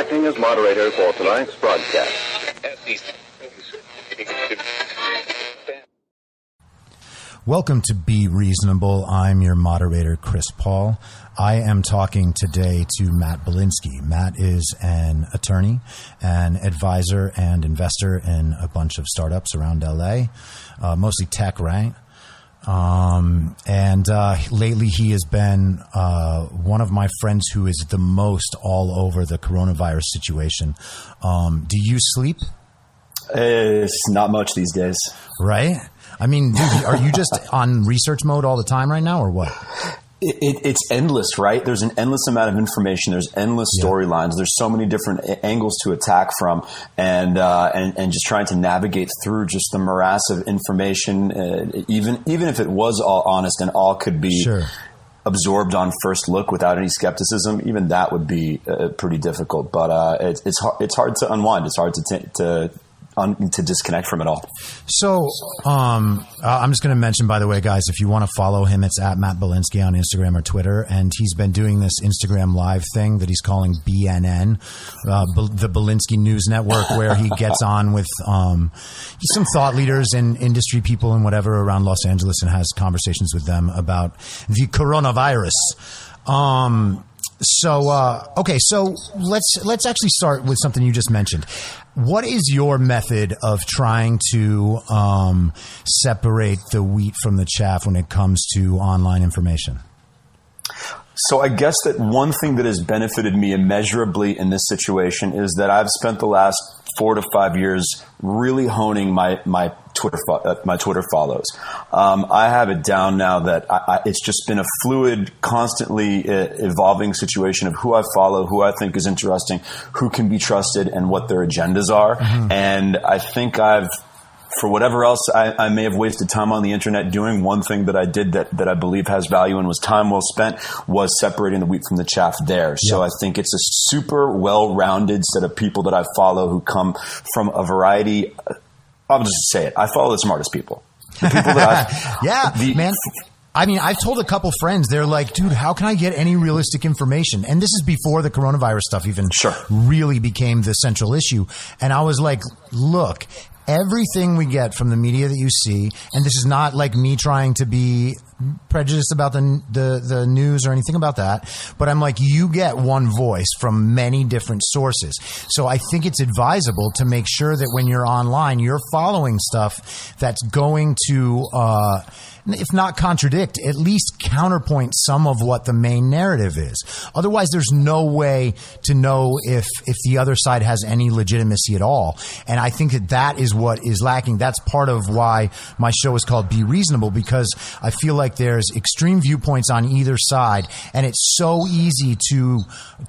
Acting as moderator for tonight's broadcast. Welcome to Be Reasonable. I'm your moderator, Chris Paul. I am talking today to Matt Bilinsky. Matt is an attorney, an advisor, and investor in a bunch of startups around LA, uh, mostly tech, right? Um, and uh, lately, he has been uh, one of my friends who is the most all over the coronavirus situation. Um, do you sleep? It's not much these days. Right? I mean, dude, are you just on research mode all the time right now, or what? It, it, it's endless, right? There's an endless amount of information. There's endless Yeah. storylines. There's so many different angles to attack from, and uh, and and just trying to navigate through just the morass of information. Uh, even even if it was all honest and all could be Sure. absorbed on first look without any skepticism, even that would be uh, pretty difficult. But uh, it's it's hard, it's hard to unwind. It's hard to t- to to disconnect from it all. So, um, uh, I'm just going to mention, by the way, guys, if you want to follow him, it's at Matt Bilinsky on Instagram or Twitter, and he's been doing this Instagram live thing that he's calling BNN, uh, the Bilinsky News Network, where he gets on with um, some thought leaders and industry people and whatever around Los Angeles and has conversations with them about the coronavirus. Um, so uh, okay, so let's let's actually start with something you just mentioned. What is your method of trying to um, separate the wheat from the chaff when it comes to online information? So I guess that one thing that has benefited me immeasurably in this situation is that I've spent the last four to five years really honing my my Twitter uh, my Twitter follows. Um, I have it down now that I, I, it's just been a fluid, constantly uh, evolving situation of who I follow, who I think is interesting, who can be trusted, and what their agendas are. And I think I've for whatever else I, I may have wasted time on the internet doing, one thing that I did that, that I believe has value and was time well spent was separating the wheat from the chaff there. So Yeah. I think it's a super well rounded set of people that I follow who come from a variety. Uh, I'll just say it. I follow the smartest people. The people that I, Yeah, The- man. I mean, I've told a couple friends, they're like, dude, how can I get any realistic information? And this is before the coronavirus stuff even Sure. really became the central issue. And I was like, look, everything we get from the media that you see, and this is not like me trying to be prejudiced about the, the, the news or anything about that, but I'm like, you get one voice from many different sources. So I think it's advisable to make sure that when you're online, you're following stuff that's going to, uh, if not contradict, at least counterpoint some of what the main narrative is. Otherwise, there's no way to know if if the other side has any legitimacy at all. And I think that that is what is lacking. That's part of why my show is called Be Reasonable because I feel like there's extreme viewpoints on either side, and it's so easy to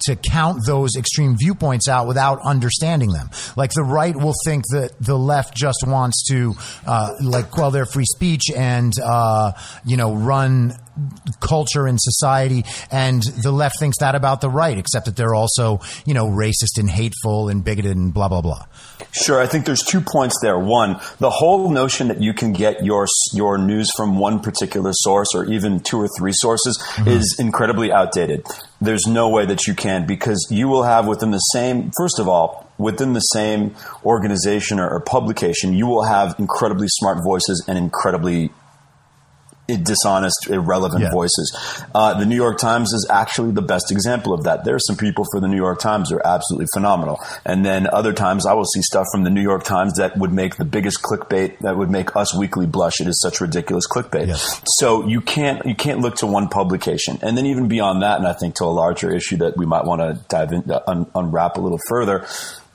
to count those extreme viewpoints out without understanding them. Like the right will think that the left just wants to uh, like quell their free speech and uh, you know run culture and society and the left thinks that about the right except that they're also you know racist and hateful and bigoted and blah blah blah Sure, I think there's two points there. One, the whole notion that you can get your your news from one particular source or even two or three sources mm-hmm. is incredibly outdated. There's no way that you can because you will have within the same first of all, within the same organization or, or publication, you will have incredibly smart voices and incredibly dishonest, irrelevant Yeah. voices. Uh, the New York Times is actually the best example of that. There are some people for the New York Times who are absolutely phenomenal, and then other times I will see stuff from the New York Times that would make the biggest clickbait that would make us weekly blush. It is such ridiculous clickbait. Yes. So you can't you can't look to one publication, and then even beyond that, and I think to a larger issue that we might want to dive in, uh, un, unwrap a little further.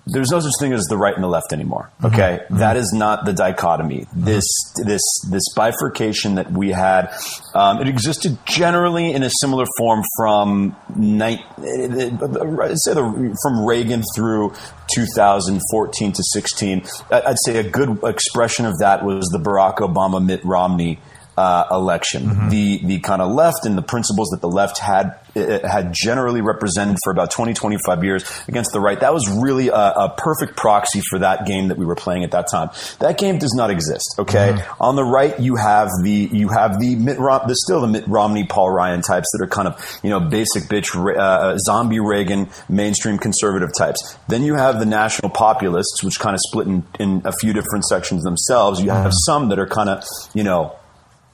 There's no such thing as the right and the left anymore. Mm-hmm. Okay, mm-hmm. That is not the dichotomy. Mm-hmm. This this this bifurcation that we had, um, it existed generally in a similar form from night, uh, say the, from Reagan through 2014 to 16. I'd say a good expression of that was the Barack Obama Mitt Romney uh, election. The the kind of left and the principles that the left had uh, had generally represented for about 20, 25 years against the right. That was really a, a perfect proxy for that game that we were playing at that time. That game does not exist. Okay, on the right you have the you have the Mitt Rom- the still the Mitt Romney, Paul Ryan types that are kind of you know basic bitch uh, zombie Reagan mainstream conservative types. Then you have the national populists, which kind of split in, in a few different sections themselves. You have some that are kind of you know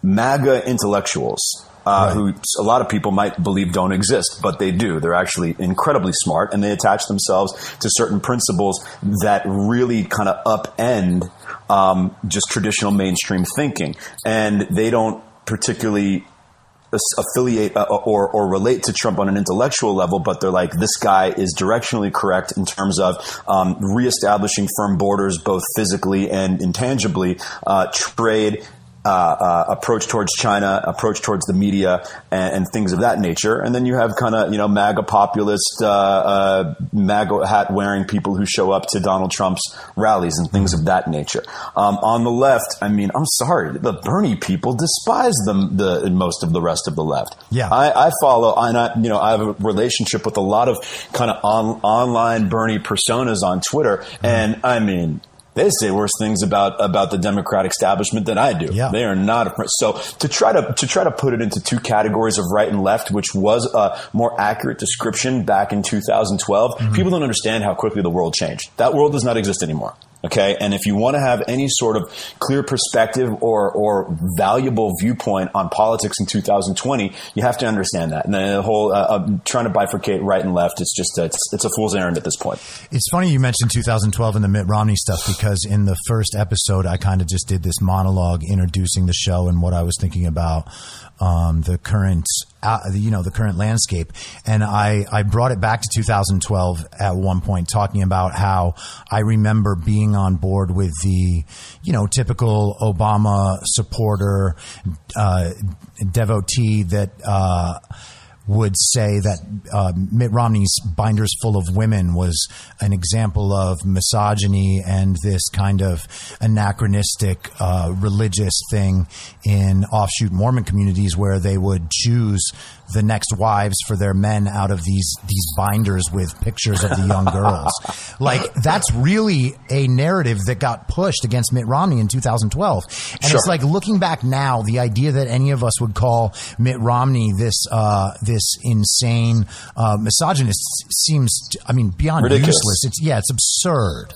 MAGA intellectuals. Uh, Who a lot of people might believe don't exist, but they do. They're actually incredibly smart, and they attach themselves to certain principles that really kind of upend um, just traditional mainstream thinking, and they don't particularly affiliate uh, or or relate to Trump on an intellectual level, but they're like this guy is directionally correct in terms of um, reestablishing firm borders, both physically and intangibly, uh, trade. Uh, uh, approach towards China, approach towards the media, and, and things of that nature. And then you have kind of you know MAGA populist, uh, uh, MAGA hat wearing people who show up to Donald Trump's rallies and things of that nature. Um, on the left, I mean, I'm sorry, the Bernie people despise them, the most of the rest of the left. Yeah. I, I follow, and I, you know, I have a relationship with a lot of kind of on, online Bernie personas on Twitter, Mm-hmm. and I mean. They say worse things about about the Democratic establishment than I do. Yeah. They are not a, so to try to to try to put it into two categories of right and left, which was a more accurate description back in 2012. Mm-hmm. People don't understand how quickly the world changed. That world does not exist anymore. Okay, and if you want to have any sort of clear perspective or or valuable viewpoint on politics in 2020, you have to understand that. And the whole uh, uh, trying to bifurcate right and left, it's just it's, it's a fool's errand at this point. It's funny you mentioned 2012 and the Mitt Romney stuff because in the first episode, I kind of just did this monologue introducing the show and what I was thinking about um, the current, uh, you know, the current landscape. And I, I brought it back to 2012 at one point, talking about how I remember being on board with the, you know, typical Obama supporter, uh, devotee that, uh, would say that uh, Mitt Romney's binders full of women was an example of misogyny and this kind of anachronistic uh, religious thing in offshoot Mormon communities where they would choose the next wives for their men out of these these binders with pictures of the young girls. like that's really a narrative that got pushed against Mitt Romney in 2012. And Sure. it's like looking back now, the idea that any of us would call Mitt Romney this uh, this insane uh, misogynist seems, I mean, beyond Ridiculous. useless. It's yeah, it's absurd.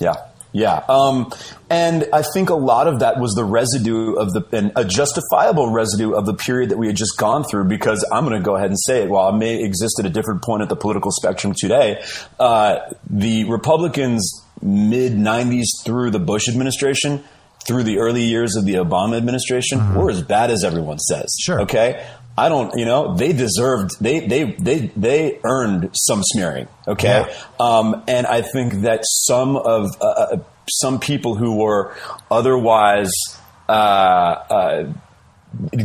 Yeah. Yeah. Um, and I think a lot of that was the residue of the, and a justifiable residue of the period that we had just gone through because I'm going to go ahead and say it. While I may exist at a different point at the political spectrum today, uh, the Republicans mid 90s through the Bush administration, through the early years of the Obama administration, were as bad as everyone says. Sure. Okay. I don't, you know, they deserved, they, they, they, they earned some smearing. Okay. Yeah. Um, and I think that some of uh, uh, some people who were otherwise uh, uh,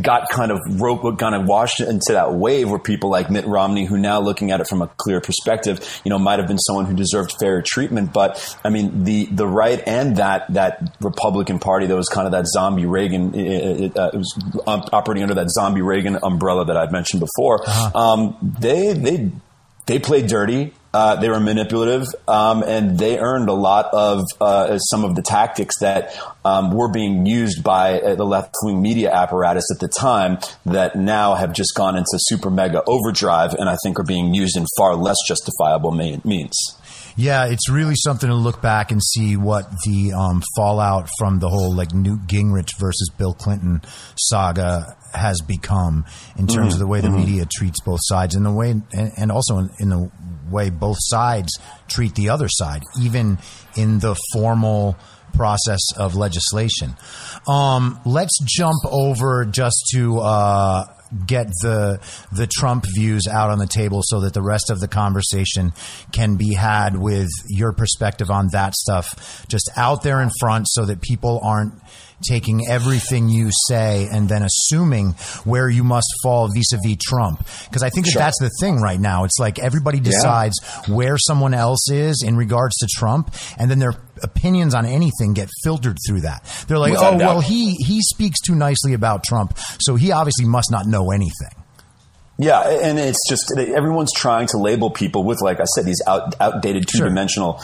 got kind of rope, kind of washed into that wave where people like Mitt Romney, who now looking at it from a clear perspective, you know, might have been someone who deserved fair treatment. But I mean, the the right and that that Republican Party that was kind of that zombie Reagan, it, it, uh, it was operating under that zombie Reagan umbrella that I've mentioned before. Um, they they they played dirty. Uh, they were manipulative, um, and they earned a lot of uh, some of the tactics that um, were being used by uh, the left wing media apparatus at the time that now have just gone into super mega overdrive, and I think are being used in far less justifiable means. Yeah, it's really something to look back and see what the um, fallout from the whole like Newt Gingrich versus Bill Clinton saga has become in terms of the way the media treats both sides and the way and, and also in, in the way both sides treat the other side, even in the formal process of legislation. Um, let's jump over just to uh, get the the Trump views out on the table so that the rest of the conversation can be had with your perspective on that stuff just out there in front so that people aren't taking everything you say and then assuming where you must fall vis-a-vis Trump because I think that Sure. that's the thing right now it's like everybody decides where someone else is in regards to Trump and then they're opinions on anything get filtered through that. They're like, Without oh well, he he speaks too nicely about Trump, so he obviously must not know anything. Yeah, and it's just everyone's trying to label people with, like I said, these out, outdated two dimensional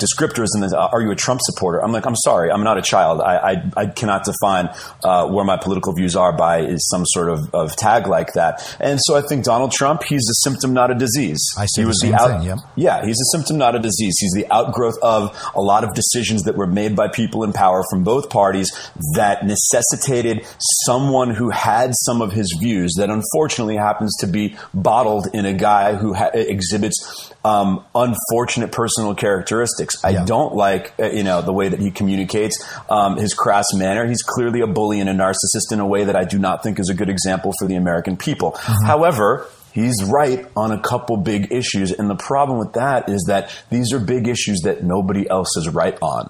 descriptors. And uh, are you a Trump supporter? I'm like, I'm sorry, I'm not a child. I I, I cannot define uh, where my political views are by some sort of, of tag like that. And so I think Donald Trump, he's a symptom, not a disease. I say he the was same out, thing, yep. Yeah, he's a symptom, not a disease. He's the outgrowth of a lot of decisions that were made by people in power from both parties that necessitated someone who had some of his views that unfortunately happens to be bottled in a guy who ha- exhibits um, unfortunate personal characteristics. I Yeah. don't like, uh, you know, the way that he communicates, um, his crass manner. He's clearly a bully and a narcissist in a way that I do not think is a good example for the American people. However, He's right on a couple big issues. And the problem with that is that these are big issues that nobody else is right on.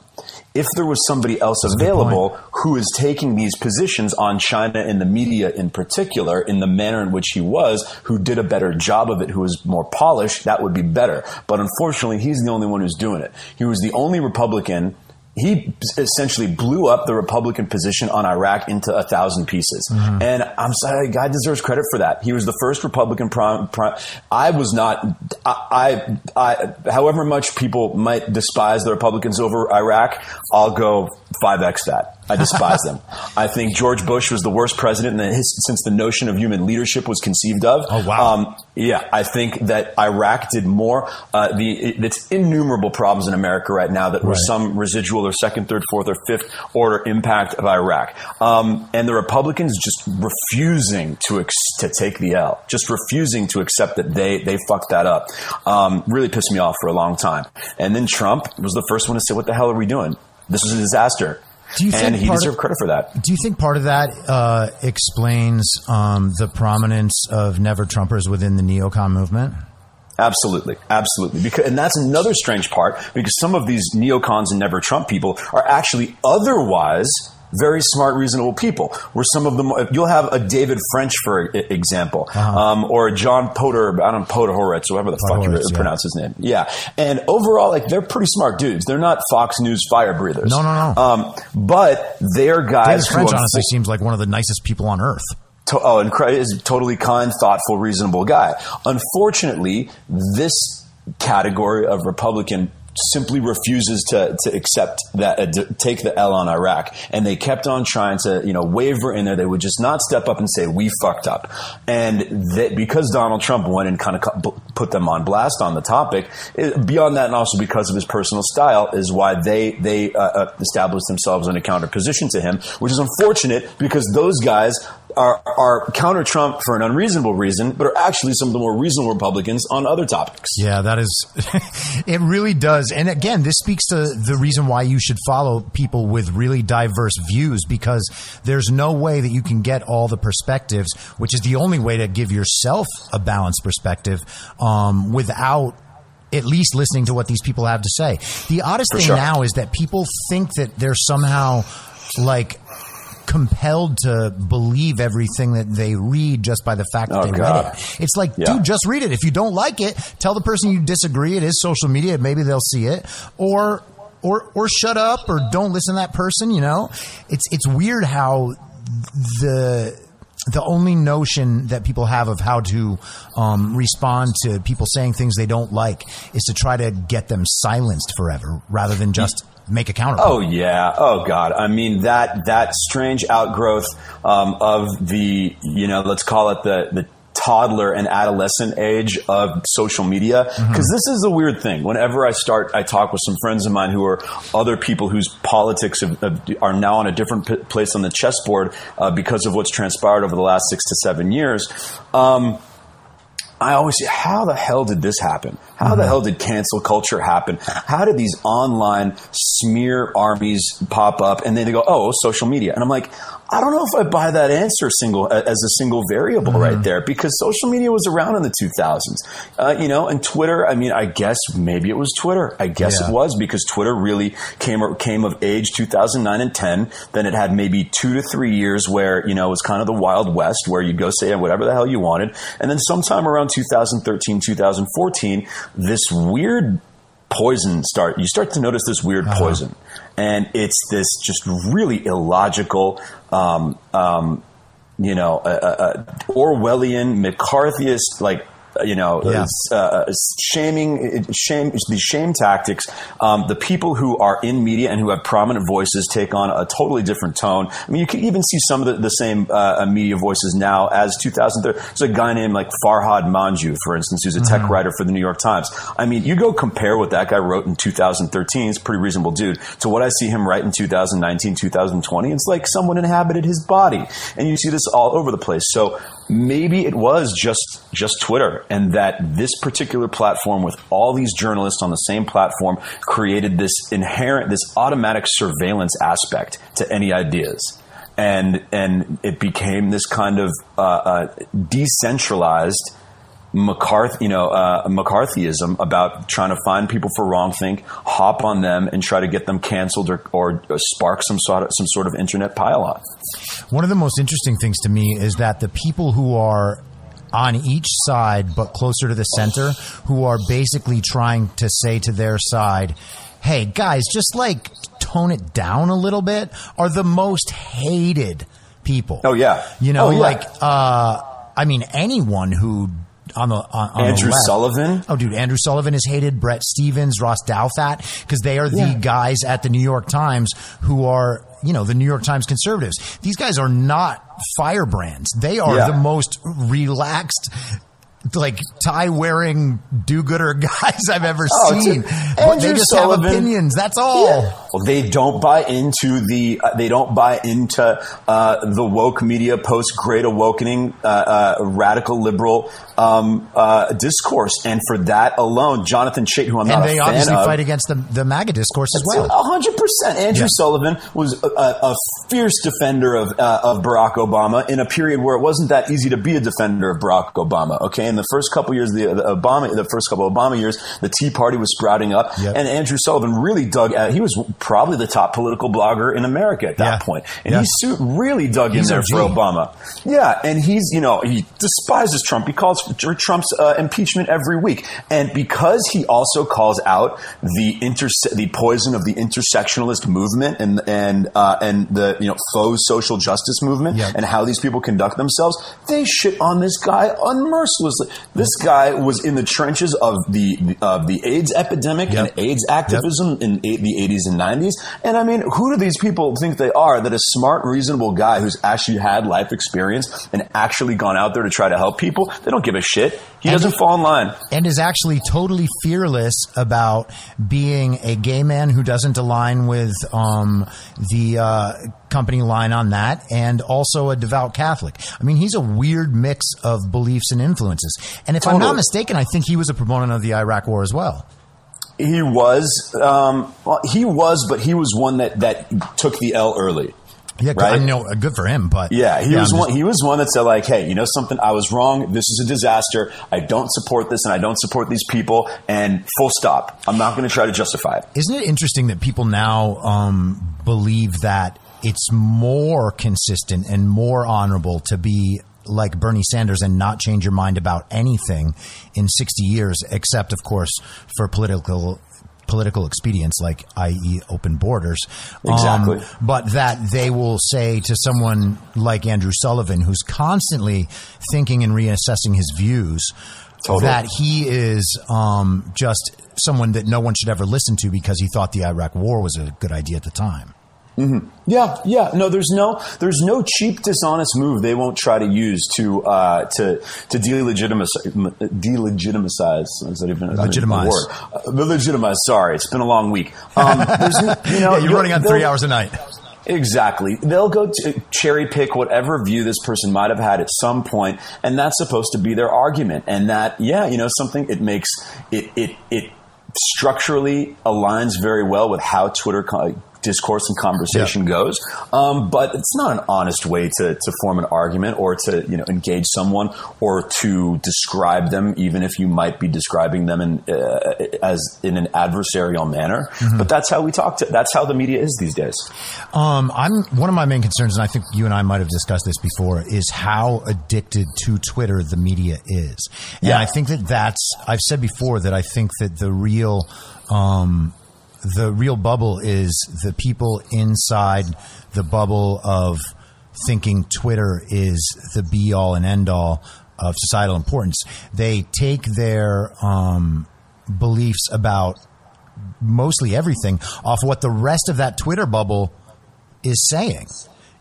If there was somebody else available who is taking these positions on China and the media in particular, in the manner in which he was, who did a better job of it, who was more polished, that would be better. But unfortunately, he's the only one who's doing it. He was the only Republican he essentially blew up the Republican position on Iraq into a thousand pieces. And I'm sorry, God deserves credit for that. He was the first Republican prime. prime I was not, I, I, I, however much people might despise the Republicans over Iraq, I'll go 5x that. I despise them. I think George Bush was the worst president in the, his, since the notion of human leadership was conceived of. Oh, wow. Um, yeah, I think that Iraq did more. Uh, the it, it's innumerable problems in America right now that were Right. some residual or second, third, fourth, or fifth order impact of Iraq. Um, and the Republicans just refusing to ex- to take the L, just refusing to accept that they they fucked that up. Um, really pissed me off for a long time. And then Trump was the first one to say, "What the hell are we doing? This was a disaster." Do you and think he of- deserved credit for that. Do you think part of that uh, explains um, the prominence of never Trumpers within the neocon movement? Absolutely, absolutely. Because, and that's another strange part because some of these neocons and never Trump people are actually otherwise very smart, reasonable people. Where some of them, you'll have a David French, for example, um, or a John Potter, I don't know, Podohoritz, whatever the fuck you yeah. pronounce his name. Yeah. And overall, like, they're pretty smart dudes. They're not Fox News fire breathers. No, no, no. Um, but they're guys David French honestly seems like one of the nicest people on earth. to, oh, and is a totally kind, thoughtful, reasonable guy. Unfortunately, this category of Republican simply refuses to, to accept that, uh, to take the L on Iraq. And they kept on trying to, you know, waver in there. They would just not step up and say, we fucked up. And that because Donald Trump went and kind of put them on blast on the topic, it, beyond that and also because of his personal style is why they, they uh, uh, established themselves in a counter position to him, which is unfortunate because those guys are, are counter Trump for an unreasonable reason, but are actually some of the more reasonable Republicans on other topics. Yeah, that is, it really does. And again, this speaks to the reason why you should follow people with really diverse views because there's no way that you can get all the perspectives, which is the only way to give yourself a balanced perspective um, without at least listening to what these people have to say. The oddest thing sure. now is that people think that they're somehow like compelled to believe everything that they read just by the fact that Oh, they God. read it. It's like, Yeah. dude, just read it. If you don't like it, tell the person you disagree. It is social media. Maybe they'll see it, or or or shut up, or don't listen to that person. You know, it's it's weird how the the only notion that people have of how to um, respond to people saying things they don't like is to try to get them silenced forever, rather than just make a counterpoint. Oh yeah. Oh god. I mean that that strange outgrowth um, of the you know let's call it the the toddler and adolescent age of social media because this is a weird thing whenever i start i talk with some friends of mine who are other people whose politics have, have, are now on a different p- place on the chessboard uh, because of what's transpired over the last six to seven years um, I always say, how the hell did this happen? How the hell did cancel culture happen? How did these online smear armies pop up? And then they go, oh, social media. And I'm like, I don't know if I buy that answer single as a single variable right there because social media was around in the 2000s. Uh, you know, and Twitter, I mean, I guess maybe it was Twitter. I guess Yeah. it was because Twitter really came came of age 2009 and 10. Then it had maybe two to three years where you know it was kind of the wild west where you'd go say whatever the hell you wanted, and then sometime around 2013 2014, this weird poison start. You start to notice this weird poison, and it's this just really illogical. Um, um, you know, uh, uh, Orwellian, McCarthyist, like you know, Yeah. uh, uh, shaming, shame, these shame tactics. Um, the people who are in media and who have prominent voices take on a totally different tone. I mean, you can even see some of the, the same uh, media voices now as 2003. There's a guy named like Farhad Manjoo, for instance, who's a tech writer for the New York Times. I mean, you go compare what that guy wrote in 2013. He's a pretty reasonable dude to what I see him write in 2019, 2020. It's like someone inhabited his body, and you see this all over the place. So maybe it was just just Twitter, and that this particular platform with all these journalists on the same platform created this inherent, this automatic surveillance aspect to any ideas. And and it became this kind of uh, uh, decentralized McCarthy, you know, uh, McCarthyism about trying to find people for wrongthink, hop on them, and try to get them canceled or, or spark some sort of some sort of internet pile-on. One of the most interesting things to me is that the people who are on each side but closer to the center, who are basically trying to say to their side, hey, guys, just like tone it down a little bit, are the most hated people. Oh, yeah. You know, Oh, yeah. like, uh, I mean, anyone who on the on, on the Andrew left- Sullivan? Oh, dude, Andrew Sullivan is hated. Bret Stephens, Ross Douthat, because they are the Yeah. guys at the New York Times who are, you know, the New York Times conservatives. These guys are not firebrands. They are Yeah. the most relaxed. Like tie wearing do gooder guys I've ever Oh, seen, a- but they just Sullivan- have opinions. That's all. Well, they don't buy into the. Uh, they don't buy into uh, the woke media post Great Awakening, uh, uh, radical liberal um, uh, discourse, and for that alone, Jonathan Chait, who I'm And not they a fan obviously of, fight against the the MAGA discourse as well. A hundred percent. Andrew Yeah. Sullivan was a, a, fierce defender of uh, of Barack Obama in a period where it wasn't that easy to be a defender of Barack Obama. Okay, in the first couple years, of the, the Obama, the first couple of Obama years, the Tea Party was sprouting up, Yep. and Andrew Sullivan really dug. At, he was probably the top political blogger in America at that Yeah. point, and Yeah. he really dug He's in there for Obama. Yeah, and he's you know he despises Trump. He calls for Trump's uh, impeachment every week, and because he also calls out the interse- the poison of the intersectionalist movement and and uh, and the you know faux social justice movement Yep. and how these people conduct themselves, they shit on this guy unmercilessly. This guy was in the trenches of the of the AIDS epidemic Yep. and AIDS activism in eight, the 80s and 90s. And I mean, who do these people think they are that a smart, reasonable guy who's actually had life experience and actually gone out there to try to help people, they don't give a shit. He And- doesn't fall in line. and is actually totally fearless about being a gay man who doesn't align with um, the uh, company line on that, and also a devout Catholic. I mean, he's a weird mix of beliefs and influences. And if I'm not mistaken, I think he was a proponent of the Iraq War as well. He was, um, well, he was, but he was one that, that took the L early. Yeah, Right. I know, good for him. But Yeah, he I'm was just- one. He was one that said like, "Hey, you know something? I was wrong. This is a disaster. I don't support this, and I don't support these people. And full stop. I'm not going to try to justify it." Isn't it interesting that people now um, believe that it's more consistent and more honorable to be like Bernie Sanders and not change your mind about anything in 60 years, except, of course, for political political expedience like i.e. open borders Um, Exactly. but that they will say to someone like Andrew Sullivan who's constantly thinking and reassessing his views Totally. that he is um, just someone that no one should ever listen to because he thought the Iraq War was a good idea at the time. Yeah, yeah. No, there's no, there's no cheap, dishonest move they won't try to use to uh, to to delegitimize, delegitimize. Is that even Legitimize. word? Uh, legitimize. Sorry, it's been a long week. Um, there's, no- you know, Yeah, you're running on three hours a night. Exactly. They'll go to cherry pick whatever view this person might have had at some point, and that's supposed to be their argument. And that, yeah, you know, something it makes it it it structurally aligns very well with how Twitter co- discourse and conversation yeah. goes. Um, but it's not an honest way to, to form an argument or to you know engage someone or to describe them, even if you might be describing them in uh, as in an adversarial manner. Mm-hmm. But that's how we talk to. That's how the media is these days. Um, I'm one of my main concerns, and I think you and I might have discussed this before, is how addicted to Twitter the media is. And yeah. I think that that's I've said before that I think that the real um, the real bubble is the people inside the bubble of thinking Twitter is the be all and end all of societal importance. They take their um, beliefs about mostly everything off what the rest of that Twitter bubble is saying.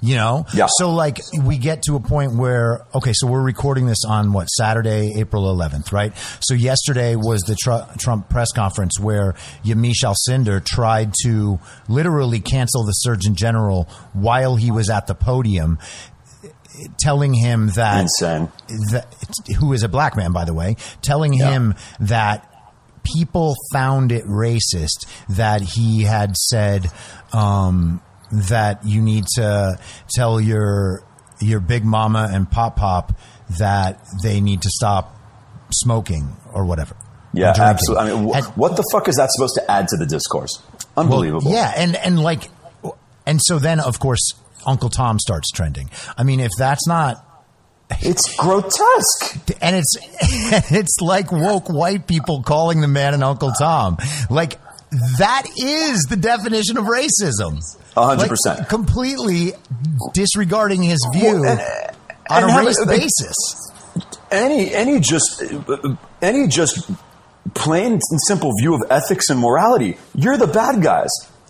You know? Yeah. So like we get to a point where, okay, so we're recording this on what, Saturday, April 11th, right? So yesterday was the tr- Trump press conference where Yamiche Alcindor tried to literally cancel the Surgeon General while he was at the podium telling him that, that, who is a black man, by the way, telling yeah. him that people found it racist that he had said, um, that you need to tell your your big mama and pop pop that they need to stop smoking or whatever. Yeah, absolutely. I mean, wh- and, what the fuck is that supposed to add to the discourse? Unbelievable. Well, yeah, and and like, and so then of course Uncle Tom starts trending. I mean, if that's not it's grotesque. And it's it's like woke white people calling the man an Uncle Tom. Like that is the definition of racism hundred percent, completely disregarding his view well, and, on and a race basis. Any any just any just plain and simple view of ethics and morality. You're the bad guys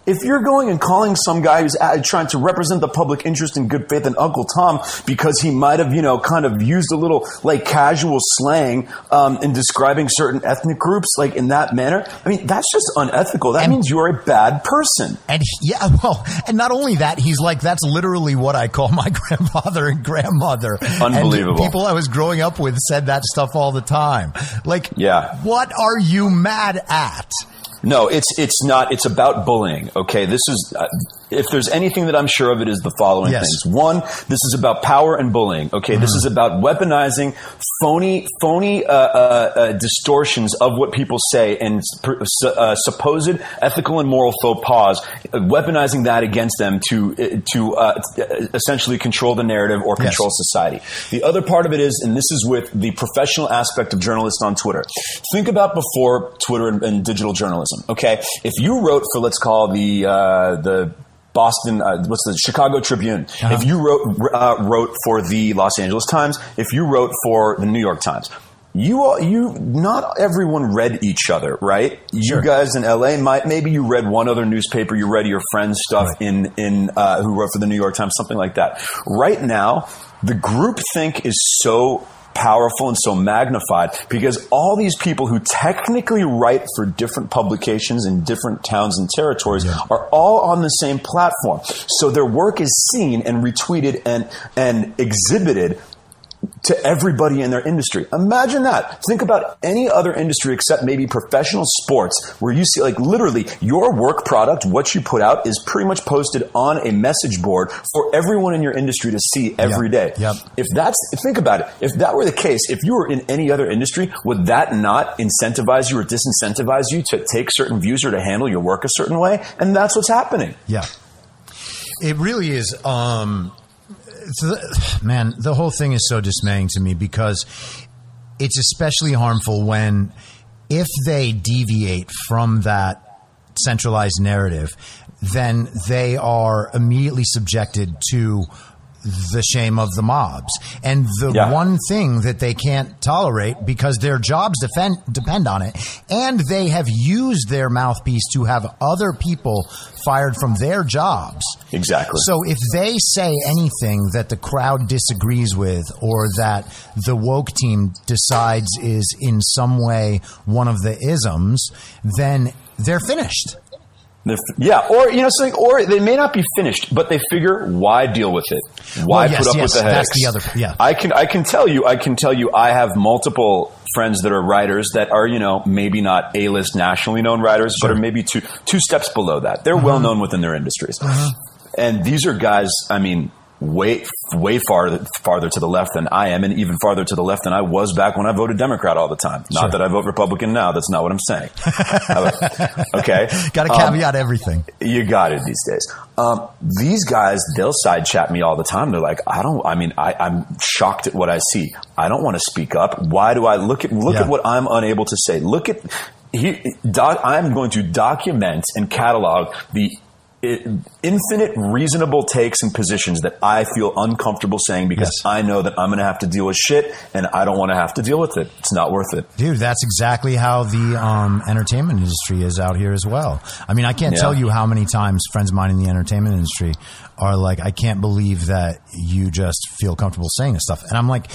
if you're going and calling some guy who's trying to represent the public interest in good faith and Uncle Tom because he might have, you know, kind of used a little like casual slang um, in describing certain ethnic groups, like in that manner, I mean, that's just unethical. That and, means you're a bad person. And yeah, well, and not only that, he's like, that's literally what I call my grandfather and grandmother. Unbelievable. And people I was growing up with said that stuff all the time. Like, yeah. what are you mad at? No, it's it's not. It's about bullying. Okay, this is uh, if there's anything that I'm sure of, it is the following yes. things. One, this is about power and bullying. Okay, mm-hmm. this is about weaponizing phony phony uh, uh, uh distortions of what people say and uh, supposed ethical and moral faux pas, weaponizing that against them to uh, to essentially control the narrative or control yes. society. The other part of it is, and this is with the professional aspect of journalists on Twitter. Think about before Twitter and, and digital journalism journalism. Okay, if you wrote for let's call the uh, the Boston, uh, what's the Chicago Tribune? Uh-huh. If you wrote uh, wrote for the Los Angeles Times, if you wrote for the New York Times, you all, you not everyone read each other, right? Sure. You guys in LA might maybe you read one other newspaper, you read your friend's stuff right. in in uh, who wrote for the New York Times, something like that. Right now, the group think is so powerful and so magnified because all these people who technically write for different publications in different towns and territories yeah. are all on the same platform. So their work is seen and retweeted and, and exhibited to everybody in their industry. Imagine that. Think about any other industry except maybe professional sports where you see like literally your work product, what you put out is pretty much posted on a message board for everyone in your industry to see every yep. day. Yep. If that's, think about it. If that were the case, if you were in any other industry, would that not incentivize you or disincentivize you to take certain views or to handle your work a certain way? And that's what's happening. Yeah. It really is. Um, man, the whole thing is so dismaying to me because it's especially harmful when if they deviate from that centralized narrative, then they are immediately subjected to the shame of the mobs. And the yeah. one thing that they can't tolerate because their jobs defend, depend on it, and they have used their mouthpiece to have other people fired from their jobs. Exactly. So if they say anything that the crowd disagrees with or that the woke team decides is in some way one of the isms, then they're finished. They're yeah, or you know something, or they may not be finished, but they figure why deal with it? Why Well, yes, put up yes, with the headaches? that's the other- yeah. I can I can tell you I can tell you I have multiple friends that are writers that are you know maybe not A list nationally known writers, but are maybe two two steps below that. They're Uh-huh. well known within their industries, and these are guys. I mean. Way, way farther, farther to the left than I am, and even farther to the left than I was back when I voted Democrat all the time. Not Sure. that I vote Republican now. That's not what I'm saying. okay, Got to Um, caveat everything. you got it these days. Um, these guys, they'll side chat me all the time. They're like, I don't. I mean, I, I'm shocked at what I see. I don't want to speak up. Why do I look at look Yeah. at what I'm unable to say? Look at. He, doc, I'm going to document and catalog the i- infinite reasonable takes and positions that I feel uncomfortable saying because Yes. I know that I'm going to have to deal with shit and I don't want to have to deal with it. It's not worth it. Dude, that's exactly how the um, entertainment industry is out here as well. I mean, I can't Yeah. tell you how many times friends of mine in the entertainment industry are like, I can't believe that you just feel comfortable saying this stuff. And I'm like,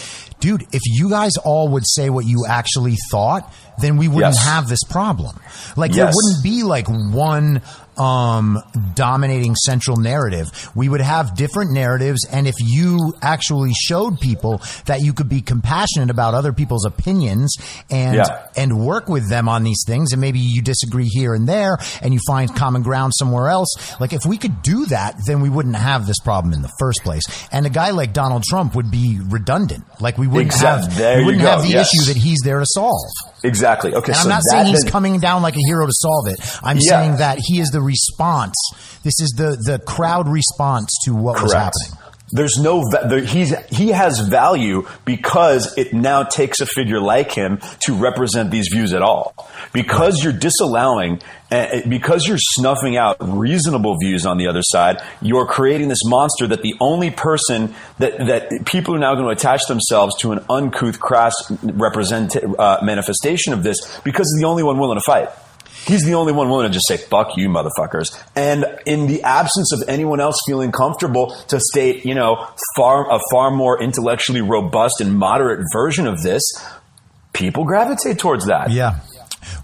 dude, if you guys all would say what you actually thought, then we wouldn't Yes. have this problem. Like, there wouldn't be like one um, dominating central narrative. We would have different narratives. And if you actually showed people that you could be compassionate about other people's opinions and, Yeah. and work with them on these things, and maybe you disagree here and there and you find common ground somewhere else. Like if we could do that, then we wouldn't have this problem in the first place. And a guy like Donald Trump would be redundant. Like we wouldn't Exact- have, there we wouldn't have the yes. issue that he's there to solve. Exactly. Okay. And so I'm not saying he's coming down like a hero to solve it. I'm Yeah. saying that he is the response. This is the the crowd response to what was happening. There's no he's he has value because it now takes a figure like him to represent these views at all. Because you're disallowing, uh, because you're snuffing out reasonable views on the other side, you're creating this monster that the only person that that people are now going to attach themselves to an uncouth, crass represent uh, manifestation of this because he's the only one willing to fight. He's the only one willing to just say, fuck you, motherfuckers. And in the absence of anyone else feeling comfortable to state, you know, far, a far more intellectually robust and moderate version of this, people gravitate towards that. Yeah.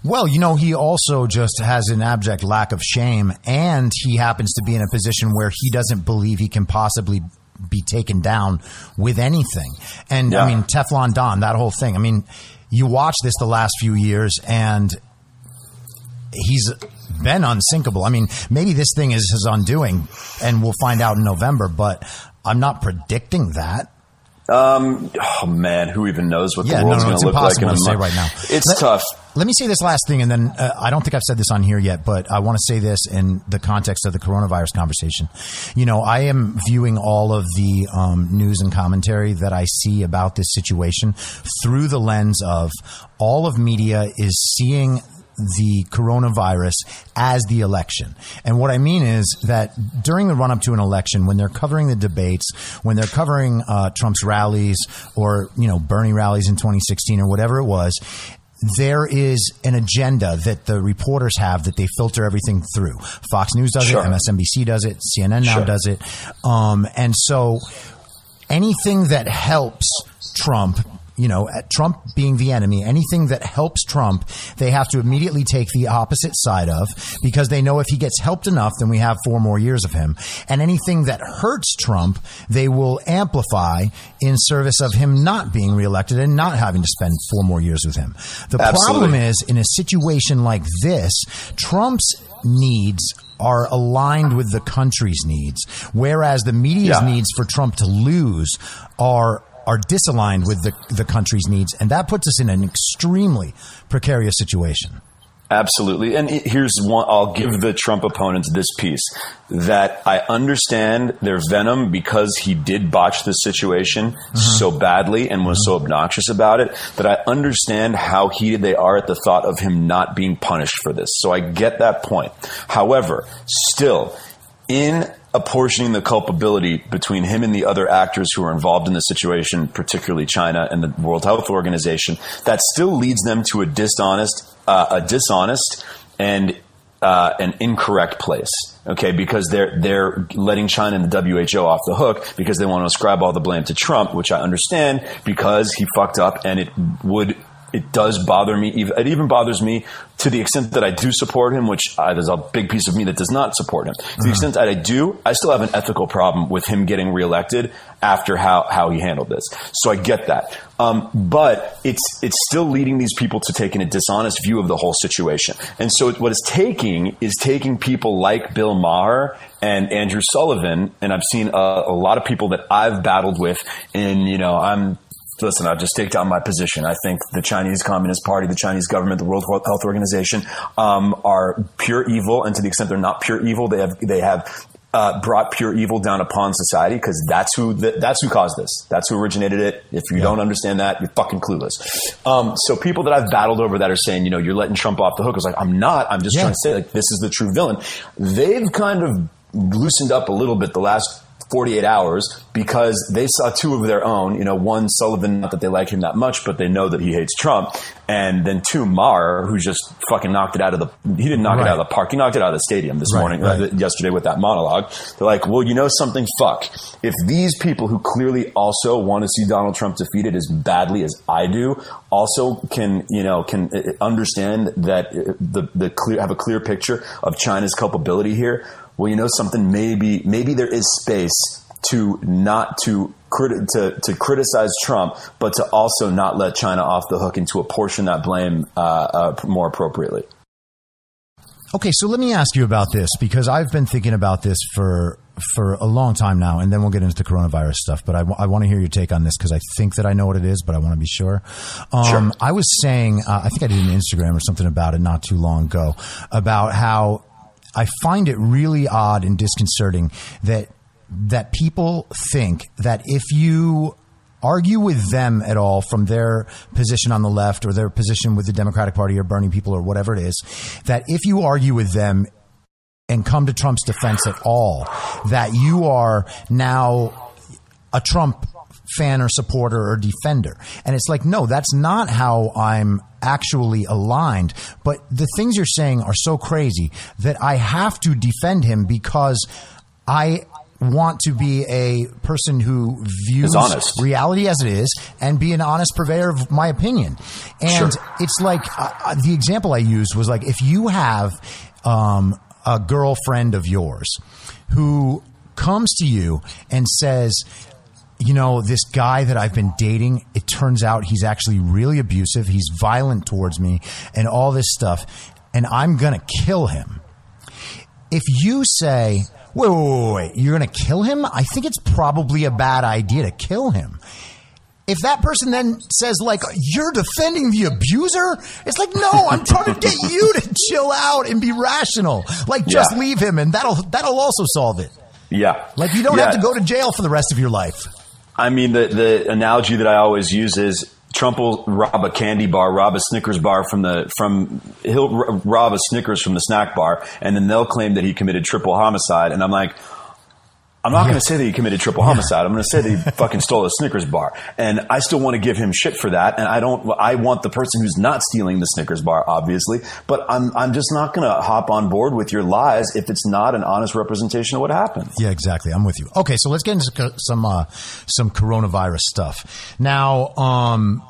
Well, you know, he also just has an abject lack of shame, and he happens to be in a position where he doesn't believe he can possibly be taken down with anything. And I mean, Teflon Don, that whole thing. I mean, you watch this the last few years, and he's been unsinkable. I mean, maybe this thing is his undoing, and we'll find out in November, but I'm not predicting that. Um, oh man, who even knows what Yeah, the no, world's no, going to look like in a month. right now. It's Let- tough. Let me say this last thing, and then uh, I don't think I've said this on here yet, but I want to say this in the context of the coronavirus conversation. You know, I am viewing all of the um, news and commentary that I see about this situation through the lens of all of media is seeing the coronavirus as the election. And what I mean is that during the run up to an election, when they're covering the debates, when they're covering uh, Trump's rallies or, you know, Bernie rallies in 2016 or whatever it was, there is an agenda that the reporters have that they filter everything through. Fox News does Sure. it, MSNBC does it, CNN now Sure. does it. Um, and so anything that helps Trump, you know, at Trump being the enemy, anything that helps Trump, they have to immediately take the opposite side of because they know if he gets helped enough, then we have four more years of him. And anything that hurts Trump, they will amplify in service of him not being reelected and not having to spend four more years with him. The problem is in a situation like this, Trump's needs are aligned with the country's needs, whereas the media's Yeah. needs for Trump to lose are are disaligned with the, the country's needs, and that puts us in an extremely precarious situation. Absolutely. And here's one, I'll give the Trump opponents this piece that I understand their venom because he did botch the situation mm-hmm. so badly and was so obnoxious about it that I understand how heated they are at the thought of him not being punished for this. So I get that point. However, still, in apportioning the culpability between him and the other actors who are involved in the situation, particularly China and the World Health Organization, that still leads them to a dishonest, uh, a dishonest and uh, an incorrect place. Okay, because they're they're letting China and the WHO off the hook because they want to ascribe all the blame to Trump, which I understand because he fucked up and it would it does bother me. It even bothers me to the extent that I do support him, which uh, there's a big piece of me that does not support him. To the Uh-huh. extent that I do, I still have an ethical problem with him getting reelected after how, how he handled this. So I get that. Um, but it's, it's still leading these people to taking a dishonest view of the whole situation. And so what it's taking is taking people like Bill Maher and Andrew Sullivan, and I've seen a, a lot of people that I've battled with in, you know, I'm listen, I'll just take down my position. I think the Chinese Communist Party, the Chinese government, the World Health Organization um, are pure evil, and to the extent they're not pure evil, they have they have. Uh, brought pure evil down upon society because that's who th- that's who caused this. That's who originated it. If you don't understand that, you're fucking clueless. Um, so people that I've battled over that are saying, you know, you're letting Trump off the hook. I was like, I'm not. I'm just Yeah. trying to say like this is the true villain. They've kind of loosened up a little bit the last 48 hours because they saw two of their own. You know, one Sullivan, not that they like him that much, but they know that he hates Trump. And then two Maher, who just fucking knocked it out of the. He didn't knock Right. it out of the park. He knocked it out of the stadium this Right, morning, right. uh, yesterday with that monologue. They're like, well, you know something? Fuck. If these people who clearly also want to see Donald Trump defeated as badly as I do, also can you know can uh, understand that uh, the the clear have a clear picture of China's culpability here. Well, you know something? Maybe maybe there is space to not to criti- to to criticize Trump, but to also not let China off the hook and to apportion that blame uh, uh, more appropriately. Okay, so let me ask you about this because I've been thinking about this for for a long time now, and then we'll get into the coronavirus stuff. But I, want to hear your take on this because I think that I know what it is, but I want to be sure. Um, Sure. I was saying, uh, I think I did an Instagram or something about it not too long ago about how I find it really odd and disconcerting that that people think that if you argue with them at all from their position on the left or their position with the Democratic Party or Bernie people or whatever it is, that if you argue with them and come to Trump's defense at all, that you are now a Trump fan or supporter or defender. And it's like, no, that's not how I'm actually aligned. But the things you're saying are so crazy that I have to defend him because I want to be a person who views reality as it is and be an honest purveyor of my opinion. And Sure. it's like uh, uh, the example I used was like if you have um, a girlfriend of yours who comes to you and says, you know, this guy that I've been dating, it turns out he's actually really abusive. He's violent towards me and all this stuff. And I'm going to kill him. If you say, wait, wait, wait, wait, you're going to kill him? I think it's probably a bad idea to kill him. If that person then says like you're defending the abuser, it's like no, I'm trying to get you to chill out and be rational. Like just Yeah. leave him and that'll that'll also solve it. Yeah, Like you don't Yeah. have to go to jail for the rest of your life. I mean, the, the analogy that I always use is Trump will rob a candy bar, rob a Snickers bar from the from he'll rob a Snickers from the snack bar, and then they'll claim that he committed triple homicide. And I'm like, I'm not going to say that he committed triple homicide. I'm going to say that he fucking stole a Snickers bar, and I still want to give him shit for that. And I don't. I want the person who's not stealing the Snickers bar, obviously, but I'm I'm just not going to hop on board with your lies if it's not an honest representation of what happened. Yeah, exactly. I'm with you. Okay, so let's get into some uh, some coronavirus stuff. Now, um,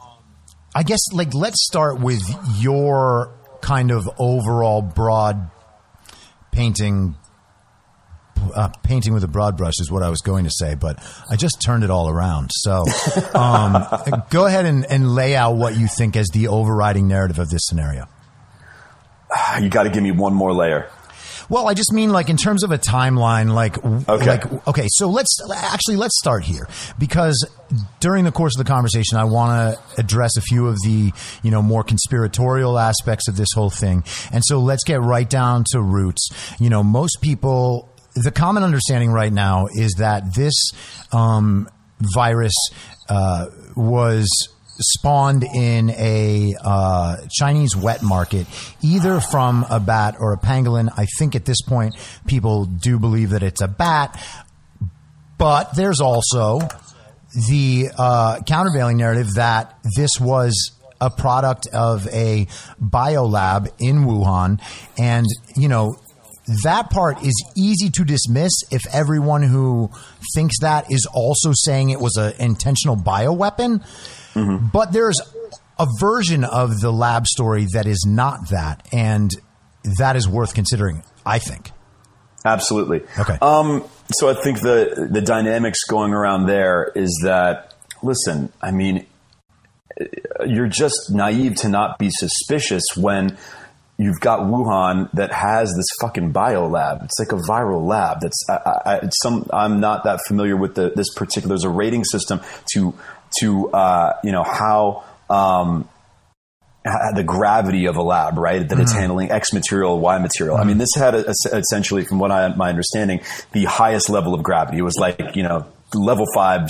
I guess like let's start with your kind of overall broad painting. Uh, painting with a broad brush is what I was going to say, but I just turned it all around. So, um, go ahead and, and lay out what you think as the overriding narrative of this scenario. You got to give me one more layer. Well, I just mean like in terms of a timeline, like Okay. like okay. So let's actually let's start here because during the course of the conversation, I want to address a few of the you know more conspiratorial aspects of this whole thing, and so let's get right down to roots. You know, most people, the common understanding right now is that this um, virus uh, was spawned in a uh, Chinese wet market, either from a bat or a pangolin. I think at this point, people do believe that it's a bat, but there's also the uh, countervailing narrative that this was a product of a biolab in Wuhan, and you know. That part is easy to dismiss if everyone who thinks that is also saying it was an intentional bioweapon. But there's a version of the lab story that is not that, and that is worth considering. I think. Absolutely. Okay. Um, so I think the the dynamics going around there is that listen, I mean, you're just naive to not be suspicious when you've got Wuhan that has this fucking bio lab. It's like a viral lab. That's I, I, some. I'm not that familiar with the, this particular. There's a rating system to to uh, you know how. Um, the gravity of a lab, right? That mm-hmm. it's handling X material, Y material. Mm-hmm. I mean, this had a, a, essentially, from what I, my understanding, the highest level of gravity. It was like, you know, level five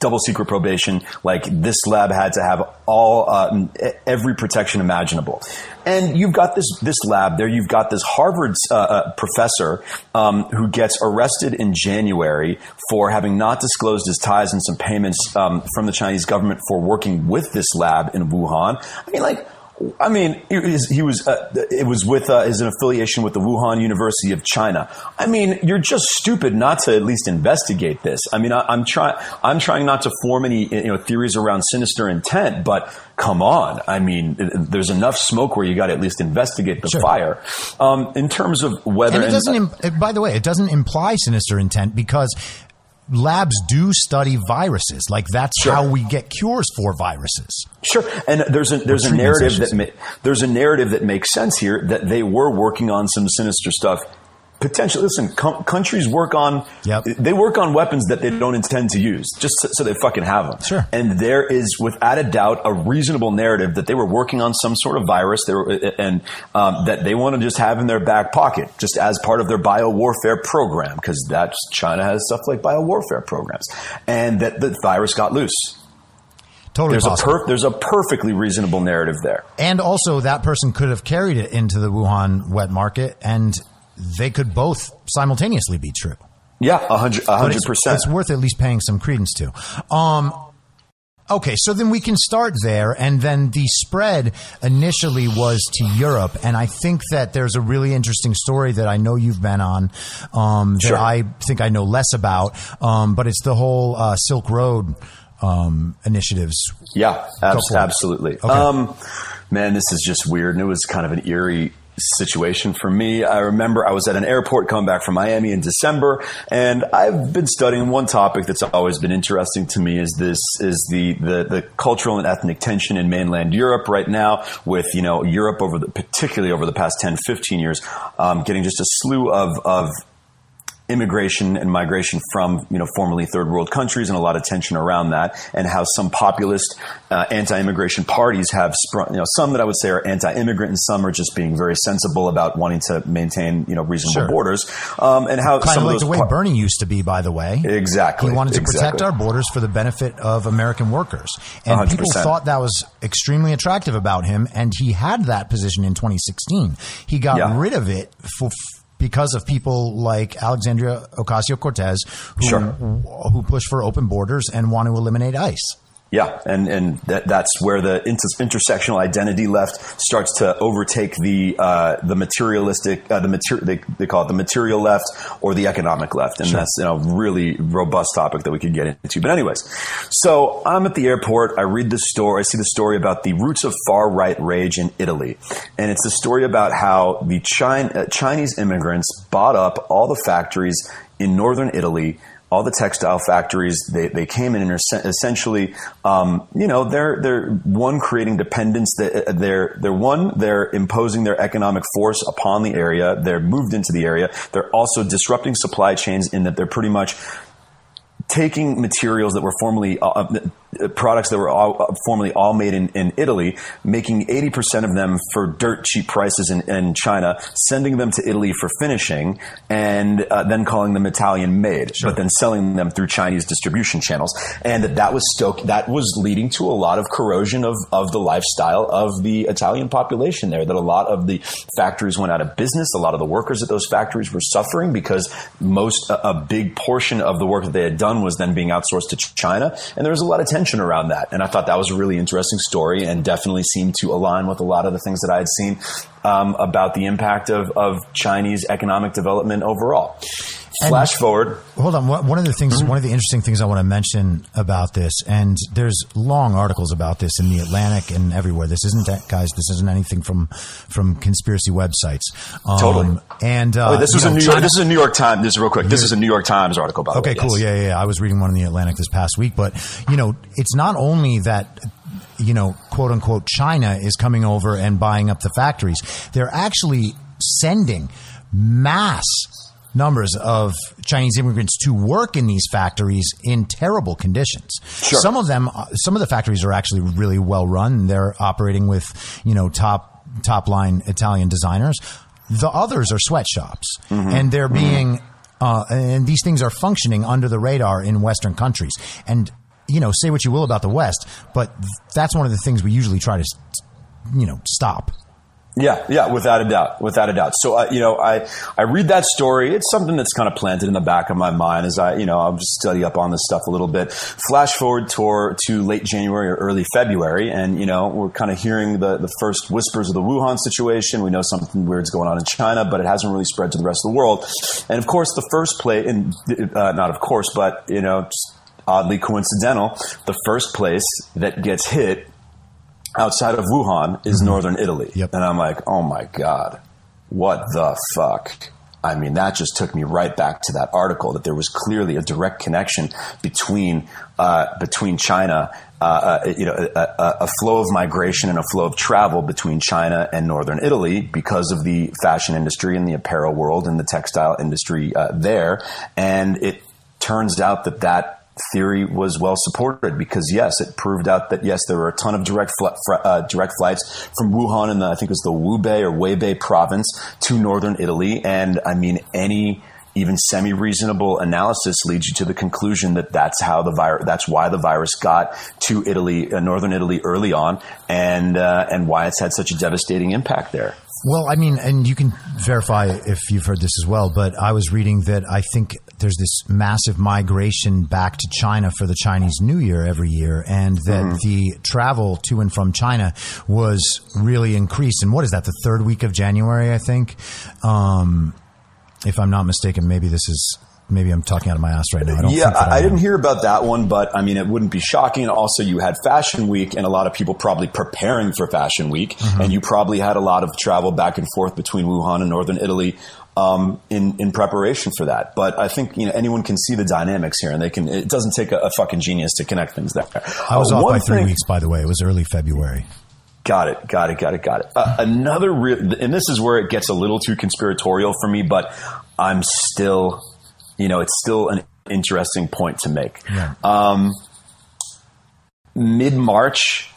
double secret probation. Like this lab had to have all uh, every protection imaginable. And you've got this this lab there. You've got this Harvard uh, uh, professor um, who gets arrested in January for having not disclosed his ties and some payments um, from the Chinese government for working with this lab in Wuhan. I mean, like I mean, he was uh, it was with uh, his affiliation with the Wuhan University of China. I mean, you're just stupid not to at least investigate this. I mean, I, am trying I'm trying not to form any you know theories around sinister intent, but come on, I mean, there's enough smoke where you got to at least investigate the sure. fire. Um, in terms of whether, and it doesn't. Im- by the way, it doesn't imply sinister intent because labs do study viruses. Like that's sure. how we get cures for viruses. Sure, and there's a there's a narrative that ma- there's a narrative that makes sense here that they were working on some sinister stuff potentially listen com- countries work on yep. they work on weapons that they don't intend to use just so, so, they fucking have them sure. And there is without a doubt a reasonable narrative that they were working on some sort of virus they were, and um, that they want to just have in their back pocket just as part of their bio warfare program because that's china has stuff like bio warfare programs. And that the virus got loose. Totally there's possible. a per- there's a perfectly reasonable narrative there, and also that person could have carried it into the Wuhan wet market, and they could both simultaneously be true. Yeah, a hundred percent. It's worth at least paying some credence to. Um, okay, so then we can start there, and then the spread initially was to Europe, and I think that there's a really interesting story that I know you've been on um, that sure. I think I know less about, um, but it's the whole uh, Silk Road um, initiatives. Yeah, absolutely. Okay. Um, man, this is just weird, and it was kind of an eerie situation for me. I remember I was at an airport coming back from Miami in December, and I've been studying one topic that's always been interesting to me is this is the the, the cultural and ethnic tension in mainland Europe right now with you know Europe over the particularly over the past 10 15 years um, getting just a slew of of immigration and migration from you know formerly third world countries and a lot of tension around that and how some populist uh, anti-immigration parties have sprung you know some that I would say are anti-immigrant and some are just being very sensible about wanting to maintain you know reasonable sure. borders um, and how kind some of like the way par- Bernie used to be by the way exactly he wanted to exactly. protect our borders for the benefit of American workers and 100%. people thought that was extremely attractive about him and he had that position in 2016 he got Yeah. rid of it for because of people like Alexandria Ocasio Cortez, who, Sure. who push for open borders and want to eliminate ICE. Yeah, and and that, that's where the inter- intersectional identity left starts to overtake the uh, the materialistic uh, the mater- they, they call it the material left or the economic left, and Sure. that's you know really robust topic that we could get into. But anyways, so I'm at the airport. I read the story. I see the story about the roots of far right rage in Italy, and it's the story about how the China, uh, Chinese immigrants bought up all the factories in northern Italy all the textile factories they, they came in and are essentially um, you know they're they're one creating dependence that they're they're one they're imposing their economic force upon the area. They're moved into the area. They're also disrupting supply chains in that they're pretty much taking materials that were formerly uh, uh, products that were all, uh, formerly all made in, in Italy, making 80% of them for dirt cheap prices in, in China, sending them to Italy for finishing, and uh, then calling them Italian made, but then selling them through Chinese distribution channels. And that, that was stoke, that was leading to a lot of corrosion of, of the lifestyle of the Italian population there, that a lot of the factories went out of business. A lot of the workers at those factories were suffering because most, a, a big portion of the work that they had done was then being outsourced to China. And there was a lot of tension around that. And I thought that was a really interesting story and definitely seemed to align with a lot of the things that I had seen um, about the impact of, of Chinese economic development overall. Flash forward. Hold on. One of the things, one of the interesting things I want to mention about this, and there's long articles about this in the Atlantic and everywhere. This isn't, guys. This isn't anything from from conspiracy websites. Um, Totally. And uh, Oh, this was you a know, New York. China- This is a New York Times. This is real quick. This is a New York Times article, by Okay, way. cool. Yes. Yeah, yeah, yeah. I was reading one in the Atlantic this past week, but you know, it's not only that you know, quote unquote, China is coming over and buying up the factories. They're actually sending mass numbers of Chinese immigrants to work in these factories in terrible conditions. Sure. Some of them, uh, some of the factories are actually really well run. They're operating with you know top top line Italian designers. The others are sweatshops, and they're being uh, and these things are functioning under the radar in Western countries. And you know, say what you will about the West, but that's one of the things we usually try to, you know, stop. Yeah, yeah, without a doubt, without a doubt. So, uh, you know, I, I read that story. It's something that's kind of planted in the back of my mind as I, you know, I'll just study up on this stuff a little bit. Flash forward tour to late January or early February, and you know, we're kind of hearing the the first whispers of the Wuhan situation. We know something weird's going on in China, but it hasn't really spread to the rest of the world. And of course, the first place, and uh, not of course, but you know, just oddly coincidental, the first place that gets hit outside of Wuhan is northern Italy. Yep. And I'm like, oh my God, what the fuck? I mean, that just took me right back to that article that there was clearly a direct connection between uh, between China, uh, uh, you know, a, a, a flow of migration and a flow of travel between China and northern Italy because of the fashion industry and the apparel world and the textile industry uh, there. And it turns out that that theory was well supported because yes, it proved out that yes, there were a ton of direct fl- uh, direct flights from Wuhan the I think it was the Hubei or Hebei province to northern Italy, and I mean any even semi reasonable analysis leads you to the conclusion that that's how the virus that's why the virus got to Italy, uh, northern Italy early on, and uh, and why it's had such a devastating impact there. Well, I mean, and you can verify if you've heard this as well, but I was reading that I think there's this massive migration back to China for the Chinese New Year every year, and that the travel to and from China was really increased. And what is that, the third week of January, I think? Um, if I'm not mistaken, maybe this is. Maybe I'm talking out of my ass right now. I don't yeah, I, I didn't hear about that one, but I mean, it wouldn't be shocking. Also, you had Fashion Week, and a lot of people probably preparing for Fashion Week, Mm-hmm. and you probably had a lot of travel back and forth between Wuhan and northern Italy um, in in preparation for that. But I think you know anyone can see the dynamics here, and they can. It doesn't take a, a fucking genius to connect things there. I was Uh, off by three thing- weeks, by the way. It was early February. Got it. Got it. Got it. Got it. Uh, another real, and this is where it gets a little too conspiratorial for me, but I'm still, you know, it's still an interesting point to make. Yeah. Um, Mid March,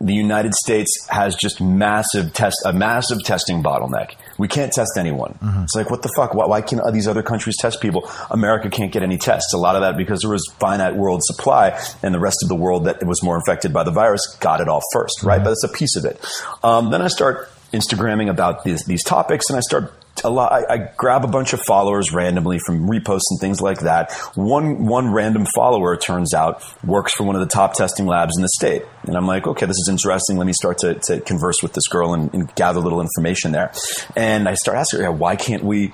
the United States has just massive test, a massive testing bottleneck. We can't test anyone. It's like, what the fuck? Why, why can these other countries test people? America can't get any tests. A lot of that because there was finite world supply, and the rest of the world that was more infected by the virus got it all first, right? But that's a piece of it. Um, then I start Instagramming about these these topics, and I start a lot. I, I grab a bunch of followers randomly from reposts and things like that. One one random follower turns out works for one of the top testing labs in the state, and I'm like, okay, this is interesting. Let me start to, to converse with this girl and, and gather a little information there. And I start asking her, yeah, why can't we?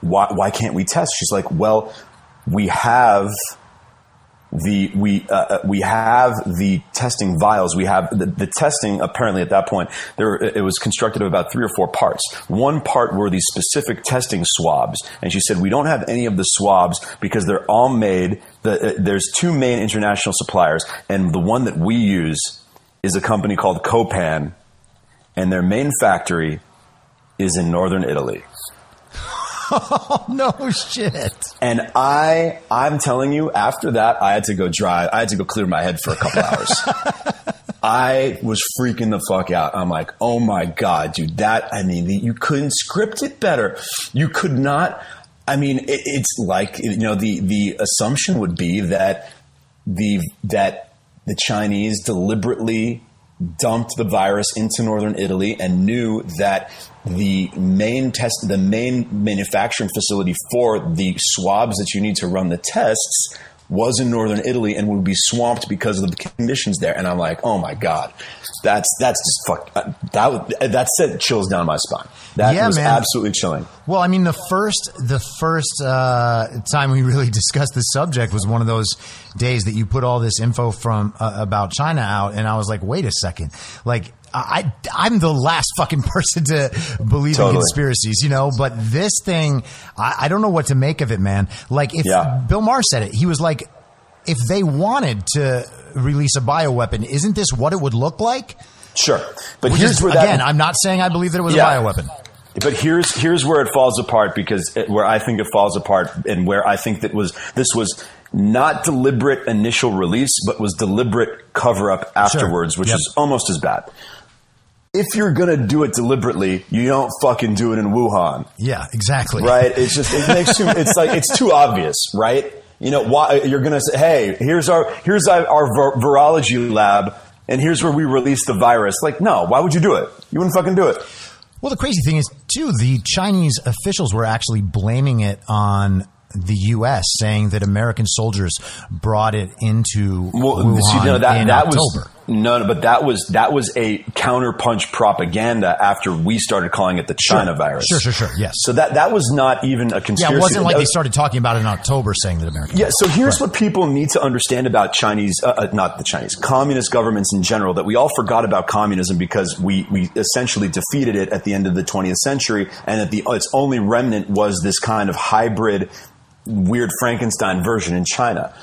Why why can't we test? She's like, well, we have the we uh, uh, we have the testing vials. We have the, the testing. Apparently, at that point, there it was constructed of about three or four parts. One part were these specific testing swabs, and she said we don't have any of the swabs because they're all made. The, uh, there's two main international suppliers, and the one that we use is a company called Copan, and their main factory is in northern Italy. No shit. And I, I'm telling you, after that, I had to go drive. I had to go clear my head for a couple hours. I was freaking the fuck out. I'm like, oh my god, dude, that. I mean, you couldn't script it better. You could not. I mean, it, it's like you know, the the assumption would be that the that the Chinese deliberately dumped the virus into northern Italy and knew that the main test, the main manufacturing facility for the swabs that you need to run the tests was in northern Italy and would be swamped because of the conditions there. And I'm like, oh my god, that's that's just fuck. That that sent chills down my spine. That Yeah, was man. absolutely chilling. Well, I mean, the first the first uh, time we really discussed this subject was one of those days that you put all this info from uh, about China out, and I was like, wait a second, like. I, I'm the last fucking person to believe in conspiracies, you know, but this thing, I, I don't know what to make of it, man. Like, if Yeah. Bill Maher said it, he was like, if they wanted to release a bioweapon, isn't this what it would look like? Sure, but Which here's is, where that again, I'm not saying I believe that it was Yeah. a bioweapon. But here's here's where it falls apart because it, where I think it falls apart and where I think that was this was not deliberate initial release, but was deliberate cover up afterwards, which Yep. is almost as bad. If you're gonna do it deliberately, you don't fucking do it in Wuhan, Yeah, exactly. right? It's just it makes too it's like it's too obvious, right? You know why you're gonna say, hey, here's our here's our, our vir- virology lab. And here's where we release the virus. Like, no, why would you do it? You wouldn't fucking do it. Well, the crazy thing is, too, the Chinese officials were actually blaming it on the U.S., saying that American soldiers brought it into Well, Wuhan that in that October. was no, no, but that was that was a counterpunch propaganda after we started calling it the China virus. Sure, sure, sure. Yes. So that that was not even a yeah, it wasn't like That they started talking about it in October, saying that American. Yeah, so here's what people need to understand about Chinese, uh, uh, not the Chinese, communist governments in general, that we all forgot about communism because we, we essentially defeated it at the end of the 20th century, and that the, its only remnant was this kind of hybrid, weird Frankenstein version in China.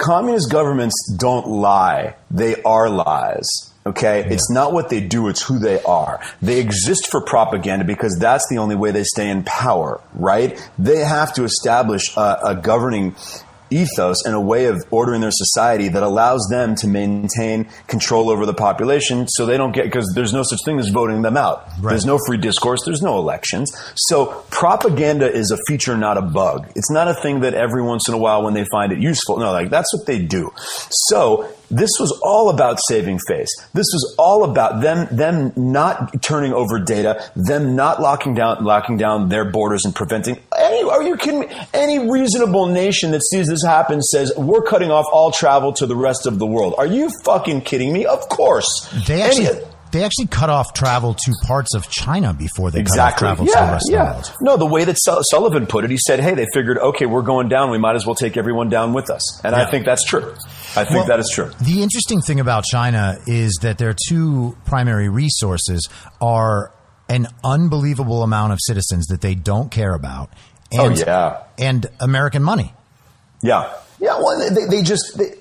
Communist governments don't lie, they are lies. Okay? It's not what they do, it's who they are. They exist for propaganda because that's the only way they stay in power, right? They have to establish a, a governing ethos and a way of ordering their society that allows them to maintain control over the population so they don't get because there's no such thing as voting them out. Right. There's no free discourse, there's no elections. So propaganda is a feature, not a bug. It's not a thing that every once in a while when they find it useful. No, like that's what they do. So this was all about saving face. This was all about them them not turning over data, them not locking down locking down their borders and preventing any are you kidding me? Any reasonable nation that sees this happen says we're cutting off all travel to the rest of the world. Are you fucking kidding me? Of course. They Any- actually they actually cut off travel to parts of China before they Exactly. cut off travel to the rest yeah. of the world. No, the way that Sul- Sullivan put it, he said, "Hey, they figured, okay, we're going down. We might as well take everyone down with us." And Yeah. I think that's true. I think Well, that is true. The interesting thing about China is that their two primary resources are an unbelievable amount of citizens that they don't care about. Oh, yeah. and American money. Yeah, yeah. Well, they, they just they,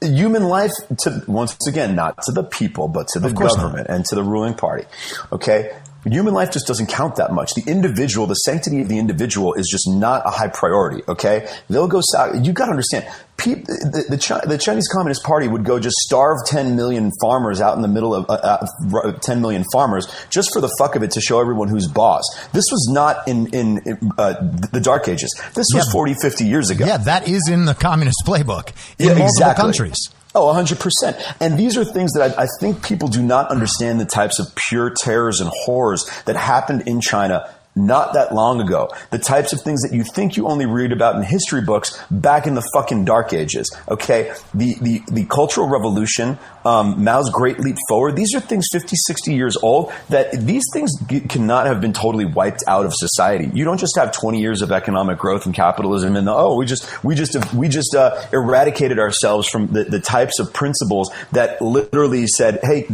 human life to once again not to the people, but to the course not. government and to the ruling party. Okay. Human life just doesn't count that much. The individual, the sanctity of the individual is just not a high priority. Okay. They'll go south. You got to understand, peop the, the, Chi- the Chinese Communist Party would go just starve 10 million farmers out in the middle of uh, uh, 10 million farmers just for the fuck of it to show everyone who's boss. This was not in, in, uh, the dark ages. This was Yeah. 40, 50 years ago. Yeah, that is in the communist playbook in Yeah, multiple exactly. countries. Oh, 100%. And these are things that I, I think people do not understand the types of pure terrors and horrors that happened in China not that long ago. The types of things that you think you only read about in history books back in the fucking dark ages. Okay? The, the, the Cultural Revolution, um, Mao's Great Leap Forward, these are things 50, 60 years old that these things g- cannot have been totally wiped out of society. You don't just have 20 years of economic growth and capitalism and the, oh, we just, we just, we just, uh, eradicated ourselves from the, the types of principles that literally said, hey,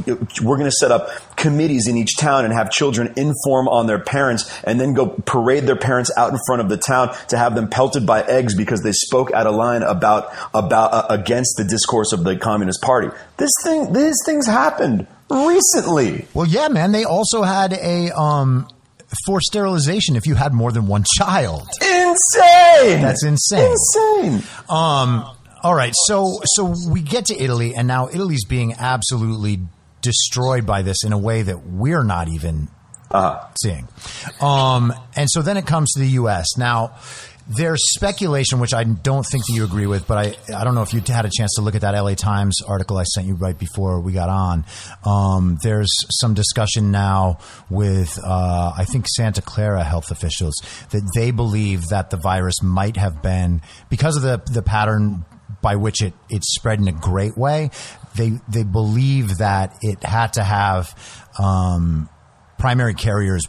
we're going to set up committees in each town and have children inform on their parents and then go parade their parents out in front of the town to have them pelted by eggs because they spoke out of line about, about, uh, against the discourse of the Communist Party. This thing, these things happened recently. Well, yeah, man. They also had a um, for sterilization if you had more than one child. Insane! That's insane. Insane! Um, all right, so so we get to Italy, and now Italy's being absolutely destroyed by this in a way that we're not even Uh-huh. seeing. Um, and so then it comes to the U.S. Now, There's speculation, which I don't think that you agree with, but I, I don't know if you had a chance to look at that LA Times article I sent you right before we got on. Um, there's some discussion now with, uh, I think, Santa Clara health officials that they believe that the virus might have been, because of the, the pattern by which it, it spread in a great way, they, they believe that it had to have um, primary carriers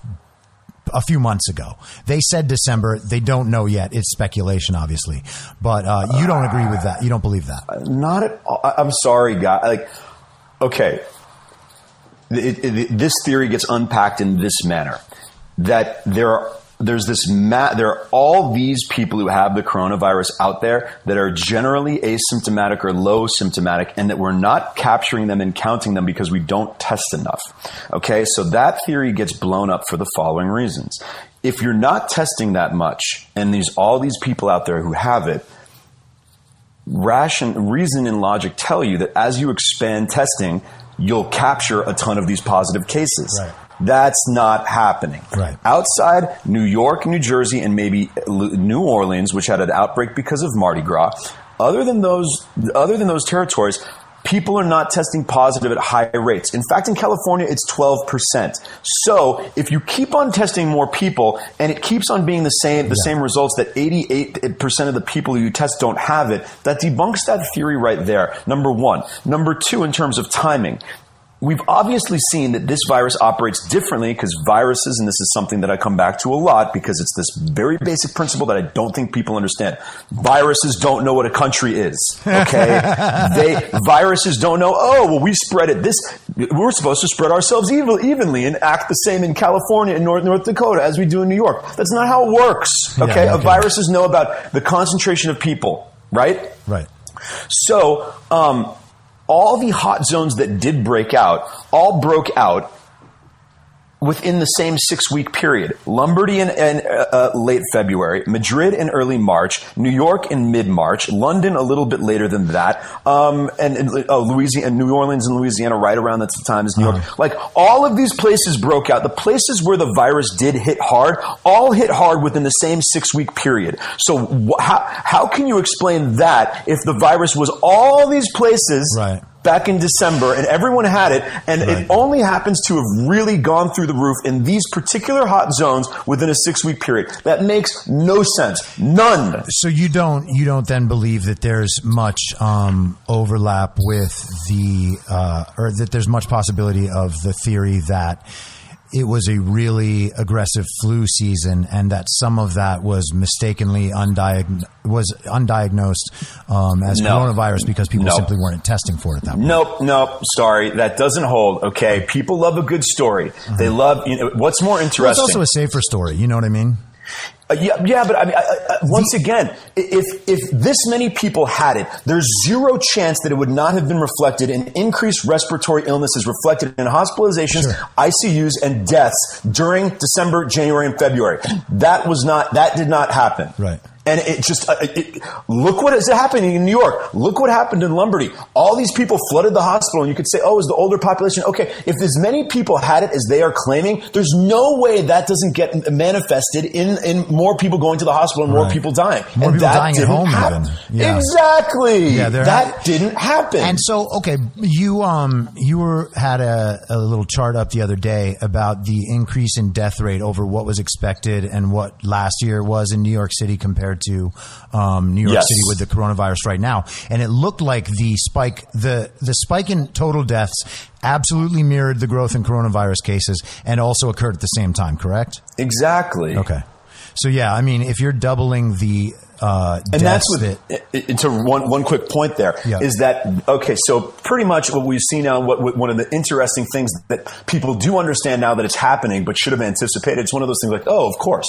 a few months ago. They said December. They don't know yet. It's speculation, obviously, but uh, you don't agree with that. You don't believe that. Not at all. I'm sorry, guy. Like, okay, it, it, this theory gets unpacked in this manner: that there are there's this ma- there are all these people who have the coronavirus out there that are generally asymptomatic or low symptomatic and that we're not capturing them and counting them because we don't test enough. Okay? So that theory gets blown up for the following reasons. If you're not testing that much and there's all these people out there who have it, ration, reason and logic tell you that as you expand testing, you'll capture a ton of these positive cases. Right. That's not happening. Right. Outside New York, New Jersey, and maybe New Orleans, which had an outbreak because of Mardi Gras, other than those, other than those territories, people are not testing positive at high rates. In fact, in California, it's 12%. So if you keep on testing more people and it keeps on being the same, the same results that 88% of the people you test don't have it, that debunks that theory right there. Number one. Number two, in terms of timing. We've obviously seen that this virus operates differently because viruses, and this is something that I come back to a lot because it's this very basic principle that I don't think people understand. Viruses don't know what a country is. Okay, they viruses don't know. Oh, well, we spread it this. We're supposed to spread ourselves even, evenly and act the same in California and North North Dakota as we do in New York. That's not how it works. Okay, Yeah, Uh, okay. viruses know about the concentration of people, right? Right. So, um, all the hot zones that did break out all broke out within the same six week period. Lombardy in, in uh, uh, late February, Madrid in early March, New York in mid March, London a little bit later than that, um, and, and oh, Louisiana, New Orleans and Louisiana right around that time as New York. Like all of these places broke out. The places where the virus did hit hard, all hit hard within the same six week period. So wh- how how can you explain that if the virus was all these places? Right. Back in December and everyone had it and Right. it only happens to have really gone through the roof in these particular hot zones within a six week period. That makes no sense. None. So you don't you don't then believe that there's much um, overlap with the uh, or that there's much possibility of the theory that it was a really aggressive flu season and that some of that was mistakenly undiagnosed was undiagnosed um, as No. coronavirus because people No. simply weren't testing for it at that point. Nope, nope. Sorry, that doesn't hold. Okay, people love a good story. They love. You know, what's more Well, it's also a safer story. You know what I mean? Uh, yeah, yeah, but I mean, I, I, once again, if if this many people had it, there's zero chance that it would not have been reflected in increased respiratory illnesses, reflected in hospitalizations, Sure. ICUs, and deaths during December, January, and February. That was not. That did not happen. Right. And it just uh, it, look what is happening in New York. Look what happened in Lombardy. All these people flooded the hospital, and you could say, "Oh, is the older population okay?" If as many people had it as they are claiming, there's no way that doesn't get manifested in in more people going to the hospital and more Right. people dying. More and people that dying at home happen. even. Yeah. Exactly. Yeah, that ha- didn't happen. And so, okay, you um you were had a, a little chart up the other day about the increase in death rate over what was expected and what last year was in New York City compared to um, New York Yes. City with the coronavirus right now, and it looked like the spike the the spike in total deaths absolutely mirrored the growth in coronavirus cases and also occurred at the same time. Correct? exactly. Okay. So yeah, I mean, if you're doubling the uh, and that's deaths what. that i- i- to one one quick point there is that okay? So pretty much what we've seen now, what, what one of the interesting things that people do understand now that it's happening, but should have anticipated. It's one of those things like, oh, of course.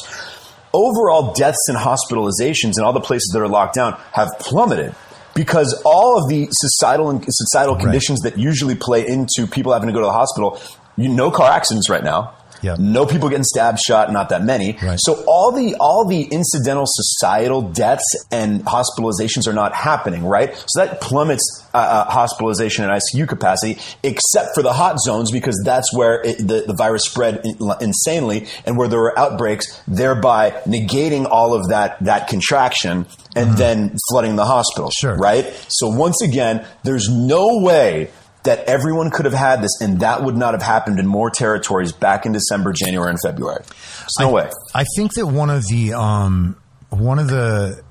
Overall deaths and hospitalizations in all the places that are locked down have plummeted. Because all of the societal and societal conditions that usually play into people having to go to the hospital, you no car accidents right now. Yep. No people getting stabbed, shot, not that many. Right. So all the all the incidental societal deaths and hospitalizations are not happening, right? So that plummets uh, uh, hospitalization and ICU capacity, except for the hot zones because that's where it, the the virus spread in- insanely and where there were outbreaks, thereby negating all of that that contraction and then flooding the hospital. Sure. Right. So once again, there's no way that everyone could have had this, and that would not have happened in more territories back in December, January, and February. There's no way. I think that one of the um, one of the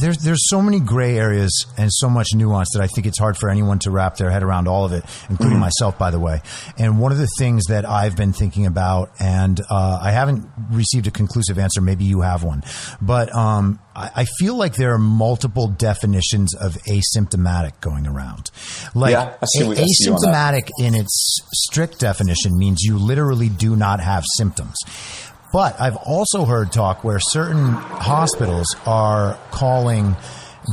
there's there's so many gray areas and so much nuance that I think it's hard for anyone to wrap their head around all of it, including myself, by the way. And one of the things that I've been thinking about, and uh, I haven't received a conclusive answer. Maybe you have one, but um, I, I feel like there are multiple definitions of asymptomatic going around. Like Yeah, I see what- I see you on that. asymptomatic in its strict definition means you literally do not have symptoms. But I've also heard talk where certain hospitals are calling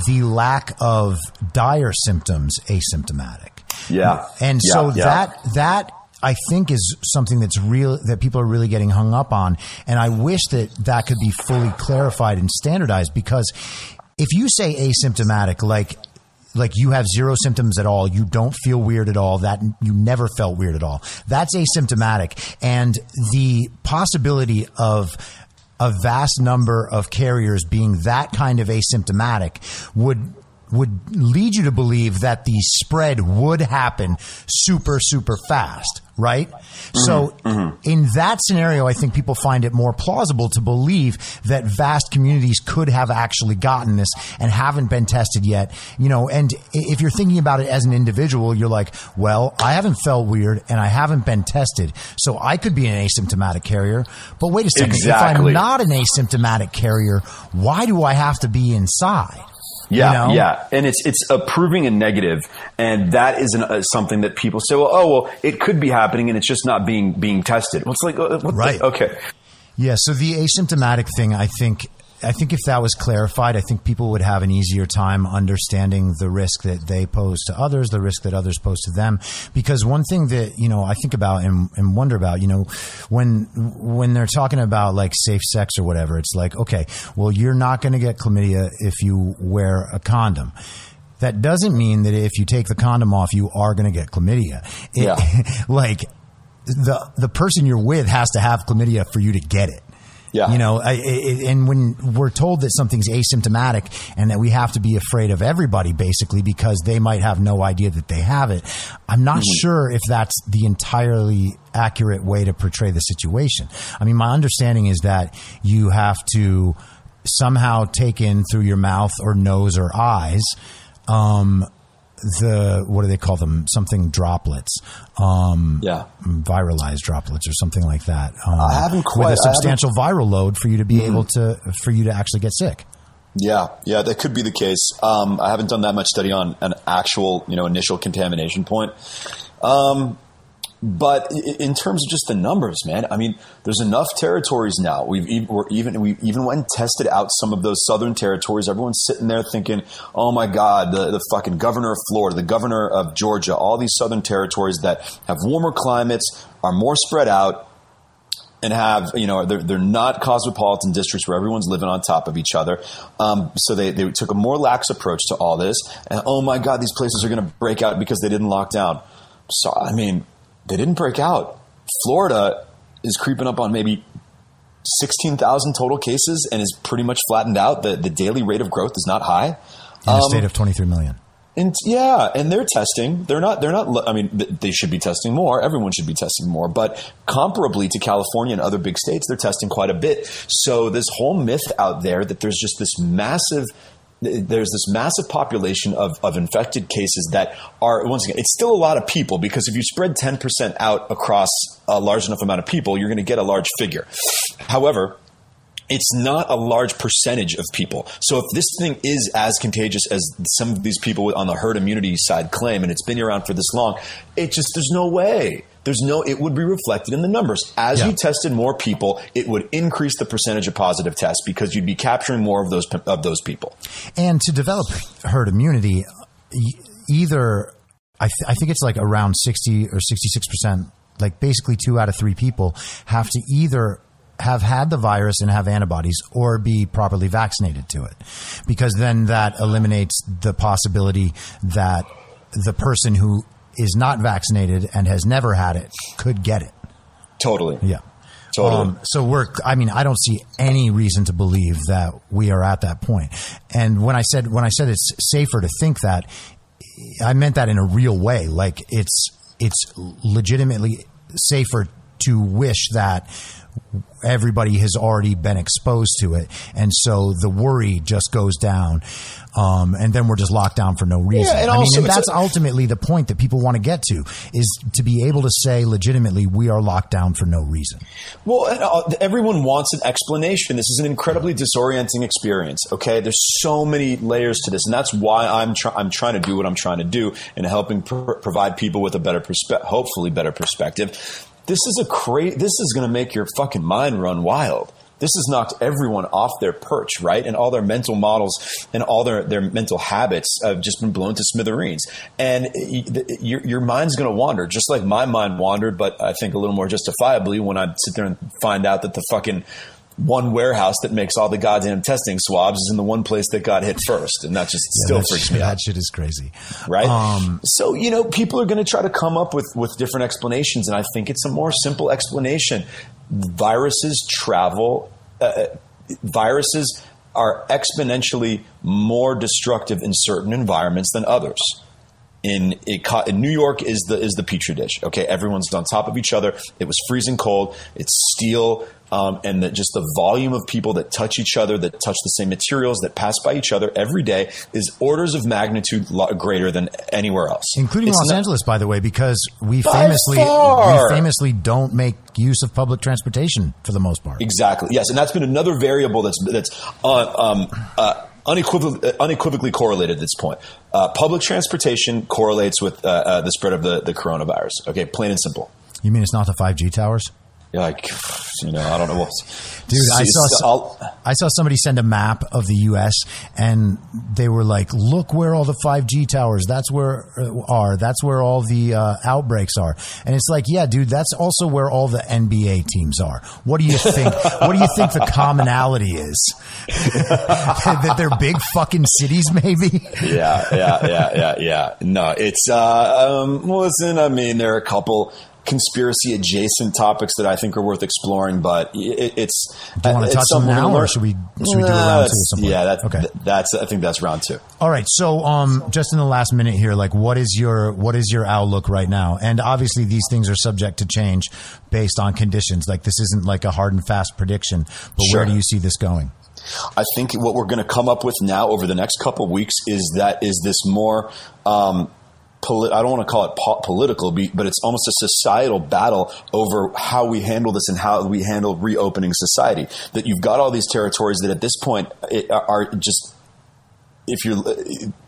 the lack of dire symptoms asymptomatic. Yeah. And Yeah, so yeah. that that I think is something that's real that people are really getting hung up on and I wish that that could be fully clarified and standardized because if you say asymptomatic like like you have zero symptoms at all, you don't feel weird at all, that you never felt weird at all. That's asymptomatic. And the possibility of a vast number of carriers being that kind of asymptomatic would would lead you to believe that the spread would happen super super fast right? Mm-hmm. So mm-hmm. in that scenario i think people find it more plausible to believe that vast communities could have actually gotten this and haven't been tested yet. You know and if you're thinking about it as an individual you're like well i haven't felt weird and i haven't been tested. So i could be an asymptomatic carrier. But wait a second if i'm not an asymptomatic carrier why do i have to be inside Yeah, you know? yeah, and it's it's approving a negative, and that is an, uh, something that people say, well, oh, well, it could be happening, and it's just not being being tested. Well, it's like, uh, what the- Right. okay, Yeah, so the asymptomatic thing, I think, I think if that was clarified, I think people would have an easier time understanding the risk that they pose to others, the risk that others pose to them. Because one thing that you know I think about and, and wonder about, you know, when when they're talking about like safe sex or whatever, it's like, okay, well, you're not going to get chlamydia if you wear a condom. That doesn't mean that if you take the condom off, you are going to get chlamydia. It, Yeah. like the the person you're with has to have chlamydia for you to get it. Yeah. You know, I, I, and when we're told that something's asymptomatic and that we have to be afraid of everybody basically because they might have no idea that they have it, I'm not sure if that's the entirely accurate way to portray the situation. I mean, my understanding is that you have to somehow take in through your mouth or nose or eyes um, the what do they call them? Something droplets. Um, Yeah. viralized droplets or something like that. Um, I haven't quite- with a substantial viral load for you to be able to for you to actually get sick. yeah, yeah, that could be the case. Um, I haven't done that much study on an actual, you know, initial contamination point. Um, but in terms of just the numbers, man, I mean, there's enough territories now. We've even, we even went and tested out some of those southern territories. Everyone's sitting there thinking, "Oh my God, the the fucking governor of Florida, the governor of Georgia, all these southern territories that have warmer climates, are more spread out." and have you know they're, they're not cosmopolitan districts where everyone's living on top of each other um, so they, they took a more lax approach to all this and oh my god these places are going to break out because they didn't lock down so i mean they didn't break out florida is creeping up on maybe 16,000 total cases and is pretty much flattened out the, the daily rate of growth is not high In a Um, state of 23 million. and yeah, and they're testing. They're not. They're not. I mean, they should be testing more. Everyone should be testing more. But comparably to California and other big states, they're testing quite a bit. So this whole myth out there that there's just this massive. There's this massive population of, of infected cases that are once again it's still a lot of people because if you spread 10% out across a large enough amount of people you're going to get a large figure. However, it's not a large percentage of people. So if this thing is as contagious as some of these people on the herd immunity side claim, and it's been around for this long, it just there's no way. There's no. It would be reflected in the numbers. As Yeah. you tested more people, it would increase the percentage of positive tests because you'd be capturing more of those of those people. And to develop herd immunity, either I, th- I think it's like around 60 or 66 percent like basically two out of three people have to either have had the virus and have antibodies or be properly vaccinated to it. Because then that eliminates the possibility that the person who is not vaccinated and has never had it could get it. Totally. Yeah. Totally. Um, so we're, I mean, I don't see any reason to believe that we are at that point. And when I said, when I said it's safer to think that, I meant that in a real way. Like it's, it's legitimately safer to wish that everybody has already been exposed to it, and so the worry just goes down, um, and then we're just locked down for no reason. Yeah, and I mean, and that's a- ultimately the point that people want to get to is to be able to say legitimately we are locked down for no reason. Well, uh, everyone wants an explanation. This is an incredibly disorienting experience. Okay, there's so many layers to this, and that's why I'm try- I'm trying to do what I'm trying to do and helping pr- provide people with a better perspective, hopefully better perspective. This is a cra- This is going to make your fucking mind run wild. This has knocked everyone off their perch, right? And all their mental models and all their, their mental habits have just been blown to smithereens. And your, your mind's going to wander, just like my mind wandered, but I think a little more justifiably when I sit there and find out that the fucking one warehouse that makes all the goddamn testing swabs is in the one place that got hit first. And that just still that, freaks shit- me out That shit is crazy. right? Um, so you know, people are going to try to come up with with different explanations, and I think it's a more simple explanation. Viruses travel. Uh, viruses are exponentially more destructive in certain environments than others. In, it, in New York is the is the petri dish. Okay, everyone's on top of each other. It was freezing cold. It's steel, um, and that just the volume of people that touch each other, that touch the same materials, that pass by each other every day is orders of magnitude greater than anywhere else, including It's Los not- Angeles, by the way, because we famously we famously don't make use of public transportation for the most part. Exactly. Yes, and that's been another variable that's that's uh, um, uh, unequivocally, unequivocally correlated at this point. Uh, public transportation correlates with uh, uh, the spread of the, the coronavirus. Okay, plain and simple. You mean it's not the five G towers? You're like, you know, I don't know what. Dude, I saw I saw somebody send a map of the U.S. and they were like, "Look where all the 5G towers. That's where uh, are. That's where all the uh, outbreaks are." And it's like, yeah, dude, that's also where all the NBA teams are. What do you think? what do you think the commonality is? that they're big fucking cities, maybe. yeah, yeah, yeah, yeah, yeah. No, it's uh, um, listen. I mean, there are a couple conspiracy adjacent topics that I think are worth exploring, but it, it's. Do you wanna touch them now, or should we- should we do a round two at that's- some point? Yeah, that, Okay. that's. I think that's round two. All right. So, um, just in the last minute here, like, what is your what is your outlook right now? And obviously, these things are subject to change based on conditions. Like, this isn't like a hard and fast prediction. But Sure. where do you see this going? I think what we're going to come up with now over the next couple of weeks is that is this more. Um, I don't want to call it po- political, but it's almost a societal battle over how we handle this and how we handle reopening society. That you've got all these territories that at this point are just if you're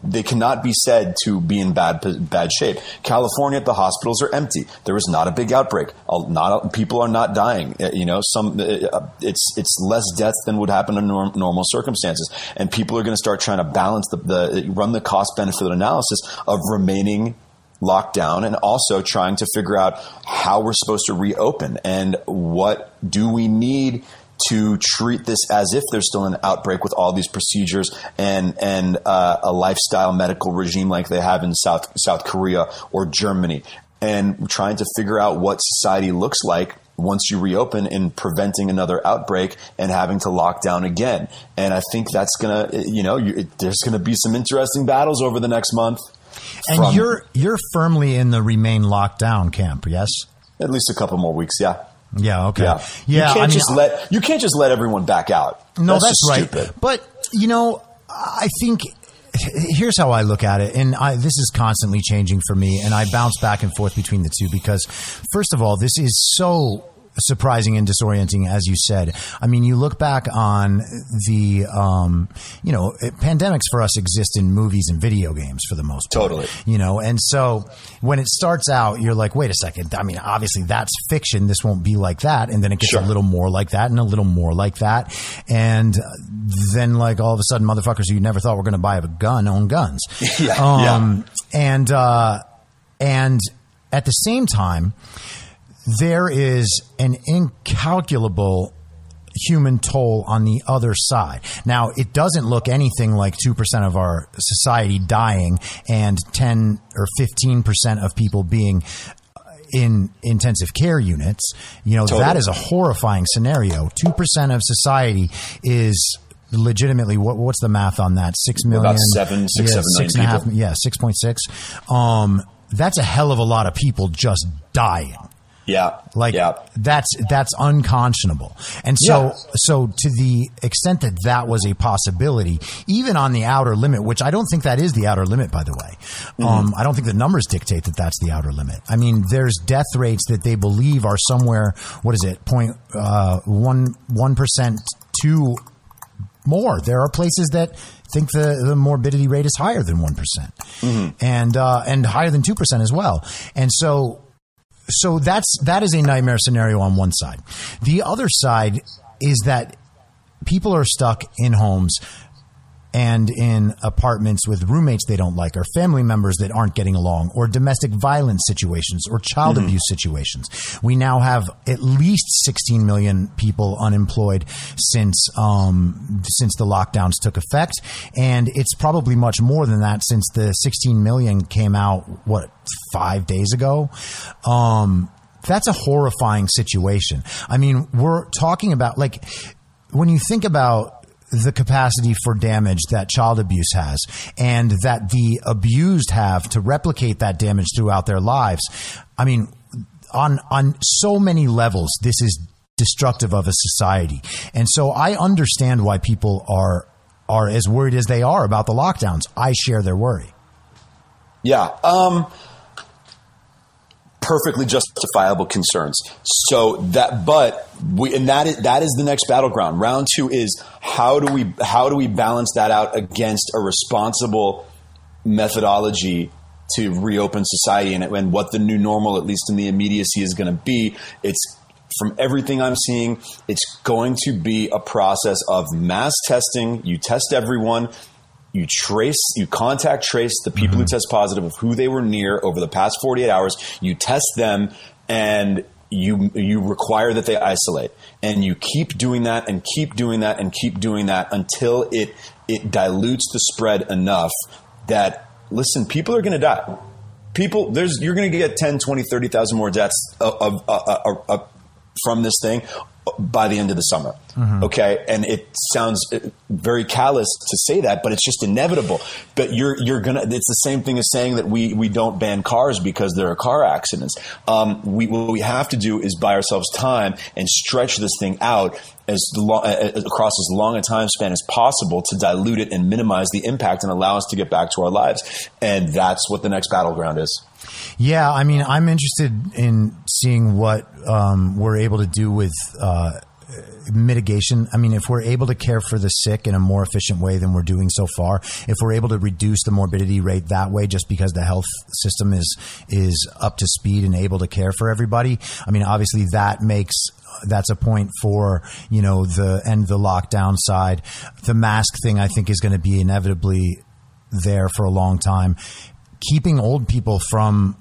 they cannot be said to be in bad bad shape. California, the hospitals are empty. There is not a big outbreak. Not people are not dying. Uh, You know, some uh, it's it's less deaths than would happen in norm, normal circumstances, and people are going to start trying to balance the, the run the cost benefit analysis of remaining locked down and also trying to figure out how we're supposed to reopen and what do we need to treat this as if there's still an outbreak with all these procedures and and uh, a lifestyle medical regime like they have in South South Korea or Germany, and trying to figure out what society looks like once you reopen in preventing another outbreak and having to lock down again. And I think that's gonna you know you, it, there's gonna be some interesting battles over the next month. And from you're you're firmly in the remain locked down camp. Yes. at least a couple more weeks, yeah. Yeah. Okay. Yeah, Yeah. You can't I mean, just let you can't just let everyone back out. No, that's, just right. Stupid. But you know, I think here's how I look at it, and I, this is constantly changing for me, and I bounce back and forth between the two because, first of all, this is so surprising and disorienting, as you said. I mean, you look back on the, um, you know, it- pandemics for us exist in movies and video games for the most part. Totally. You know, and so when it starts out, you're like, wait a second. I mean, obviously that's fiction. This won't be like that. And then it gets Sure. a little more like that and a little more like that. And then like all of a sudden motherfuckers who you never thought were going to buy a gun own guns. Yeah, Um, and, uh, and at the same time, there is an incalculable human toll on the other side. Now, it doesn't look anything like 2% of our society dying and 10 or 15% of people being in intensive care units. You know, Totally. that is a horrifying scenario. 2% of society is legitimately what, what's the math on that? 6 million About seven, six, yeah, seven million six and a half- people. yeah, 6.6. Um that's a hell of a lot of people just dying. Yeah. Like yeah. that's that's unconscionable. And so Yeah. so to the extent that that was a possibility, even on the outer limit, which I don't think that is the outer limit, by the way. Mm-hmm. Um, I don't think the numbers dictate that that's the outer limit. I mean, there's death rates that they believe are somewhere. What is it? Point uh, one one percent to more. There are places that think the, the morbidity rate is higher than one and uh, and higher than two percent as well. And so so that's that is a nightmare scenario on one side. The other side is that people are stuck in homes and in apartments with roommates they don't like or family members that aren't getting along or domestic violence situations or child abuse situations. We now have at least 16 million people unemployed since um, since the lockdowns took effect and it's probably much more than that since the 16 million came out what 5 days ago. Um, that's a horrifying situation. I mean, we're talking about like when you think about the capacity for damage that child abuse has and that the abused have to replicate that damage throughout their lives. I mean, on, on so many levels, this is destructive of a society. And so I understand why people are, are as worried as they are about the lockdowns. I share their worry. Yeah. Um, perfectly justifiable concerns. So that, but we, and that is, that is the next battleground. Round two is how do we, how do we balance that out against a responsible methodology to reopen society and, and what the new normal, at least in the immediacy, is going to be? It's, from everything I'm seeing, it's going to be a process of mass testing. You test everyone, you trace, you contact trace the people who mm-hmm. test positive of who they were near over the past 48 hours. You test them and you, you require that they isolate and you keep doing that and keep doing that and keep doing that until it, it dilutes the spread enough that, listen, people are going to die. People, there's, you're going to get 10, 20, 30,000 more deaths of, of, of, of, of from this thing by the end of the summer. Okay, and it sounds uh, very callous to say that, but it's just inevitable. But you're you're gonna. It's the same thing as saying that we we don't ban cars because there are car accidents. Um, we what we have to do is buy ourselves time and stretch this thing out as long, uh, across as long a time span as possible to dilute it and minimize the impact and allow us to get back to our lives. And that's what the next battleground is. Yeah, I mean, I'm interested in seeing what um, we're able to do with uh, mitigation. I mean, if we're able to care for the sick in a more efficient way than we're doing so far, if we're able to reduce the morbidity rate that way, just because the health system is is up to speed and able to care for everybody, I mean, obviously that makes that's a point for you know the end of the lockdown side. The mask thing, I think, is going to be inevitably there for a long time. Keeping old people from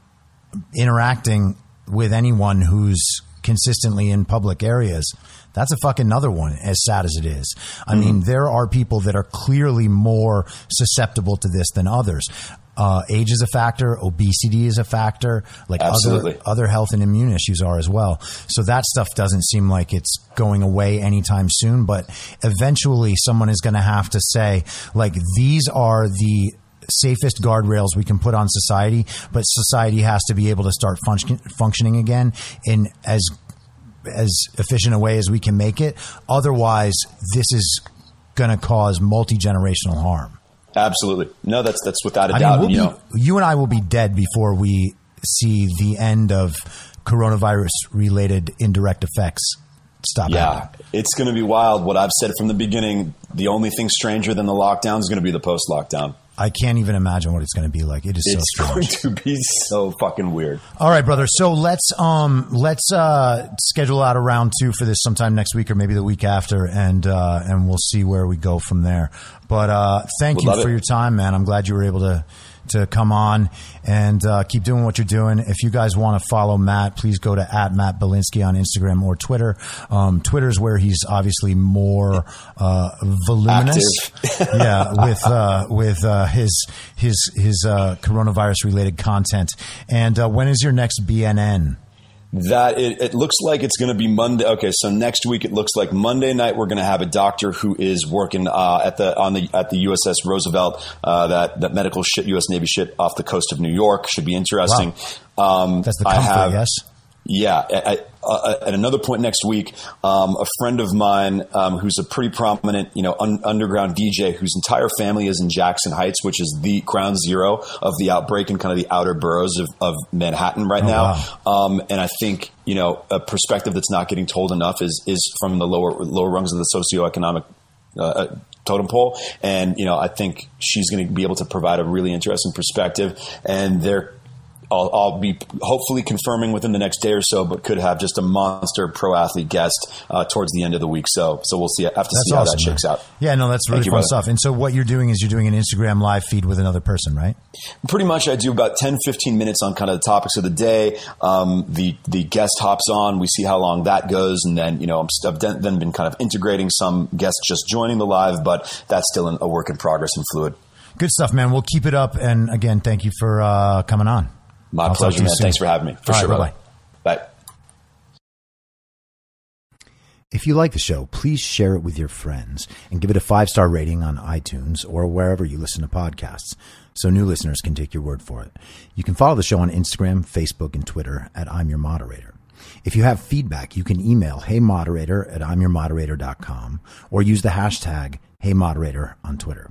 interacting with anyone who's consistently in public areas. That's a fucking another one, as sad as it is. I mean, there are people that are clearly more susceptible to this than others. Uh, age is a factor. Obesity is a factor. Like Absolutely. other other health and immune issues are as well. So that stuff doesn't seem like it's going away anytime soon. But eventually, someone is going to have to say, like, these are the safest guardrails we can put on society, but society has to be able to start function, functioning again in as as efficient a way as we can make it. Otherwise, this is going to cause multi generational harm. Absolutely. No, that's that's without a I doubt. mean, we'll you be, you and I will be dead before we see the end of coronavirus related indirect effects stop Yeah, happening. it's going to be wild. What I've said from the beginning, the only thing stranger than the lockdown is going to be the post lockdown. I can't even imagine what it's going to be like. It is It's so going to be so fucking weird. All right, brother. So let's um let's uh schedule out a round two for this sometime next week or maybe the week after, and uh and we'll see where we go from there. But uh thank Would you for it. your time, man. I'm glad you were able to to come on and uh, keep doing what you're doing. If you guys want to follow Matt, please go to at Matt Bilinsky on Instagram or Twitter. Um, Twitter's where he's obviously more uh, voluminous. yeah, with uh, with uh, his his his uh, coronavirus related content. And uh, when is your next BNN? That it, it, looks like it's going to be Monday. Okay, so next week it looks like Monday night we're going to have a doctor who is working uh, at the on the at the USS Roosevelt, uh, that that medical ship, U.S. Navy ship off the coast of New York. Should be interesting. Wow. Um, That's the comfort, I have, yes. Yeah, at, uh, at, another point next week, um, a friend of mine um, who's a pretty prominent, you know, un- underground DJ whose entire family is in Jackson Heights, which is the ground zero of the outbreak in kind of the outer boroughs of, of Manhattan right oh, now. Wow. Um, and I think you know a perspective that's not getting told enough is is from the lower lower rungs of the socioeconomic uh, uh totem pole. And, you know, I think she's going to be able to provide a really interesting perspective. And they're I'll, I'll, be hopefully confirming within the next day or so, but could have just a monster pro athlete guest uh, towards the end of the week. So, so we'll see. I have to that's see awesome, how that shakes man. out. Yeah, no, that's really Thank fun stuff. And so, what you're doing is you're doing an Instagram live feed with another person, right? Pretty much, I do about 10, 15 minutes on kind of the topics of the day. Um, the the guest hops on. We see how long that goes, and then you know, i have then been kind of integrating some guests just joining the live, but that's still a work in progress and fluid. Good stuff, man. We'll keep it up. And again, thank you for uh, coming on. My I'll pleasure, man. Soon. Thanks for having me. For All sure. Right, bye Bye. If you like the show, please share it with your friends and give it a five star rating on iTunes or wherever you listen to podcasts so new listeners can take your word for it. You can follow the show on Instagram, Facebook, and Twitter at I'm Your Moderator. If you have feedback, you can email heymoderator at imyourmoderator.com or use the hashtag heymoderator on Twitter.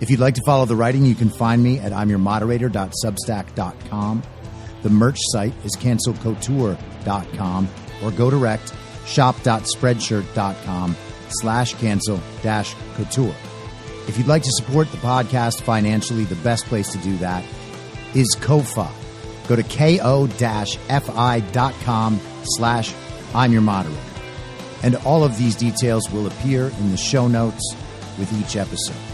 If you'd like to follow the writing, you can find me at imyourmoderator.substack.com. The merch site is cancelcouture.com or go direct shop.spreadshirt.com slash cancel dash couture. If you'd like to support the podcast financially, the best place to do that is Ko-Fi. Go to ko-fi.com slash I'm your moderator. And all of these details will appear in the show notes with each episode.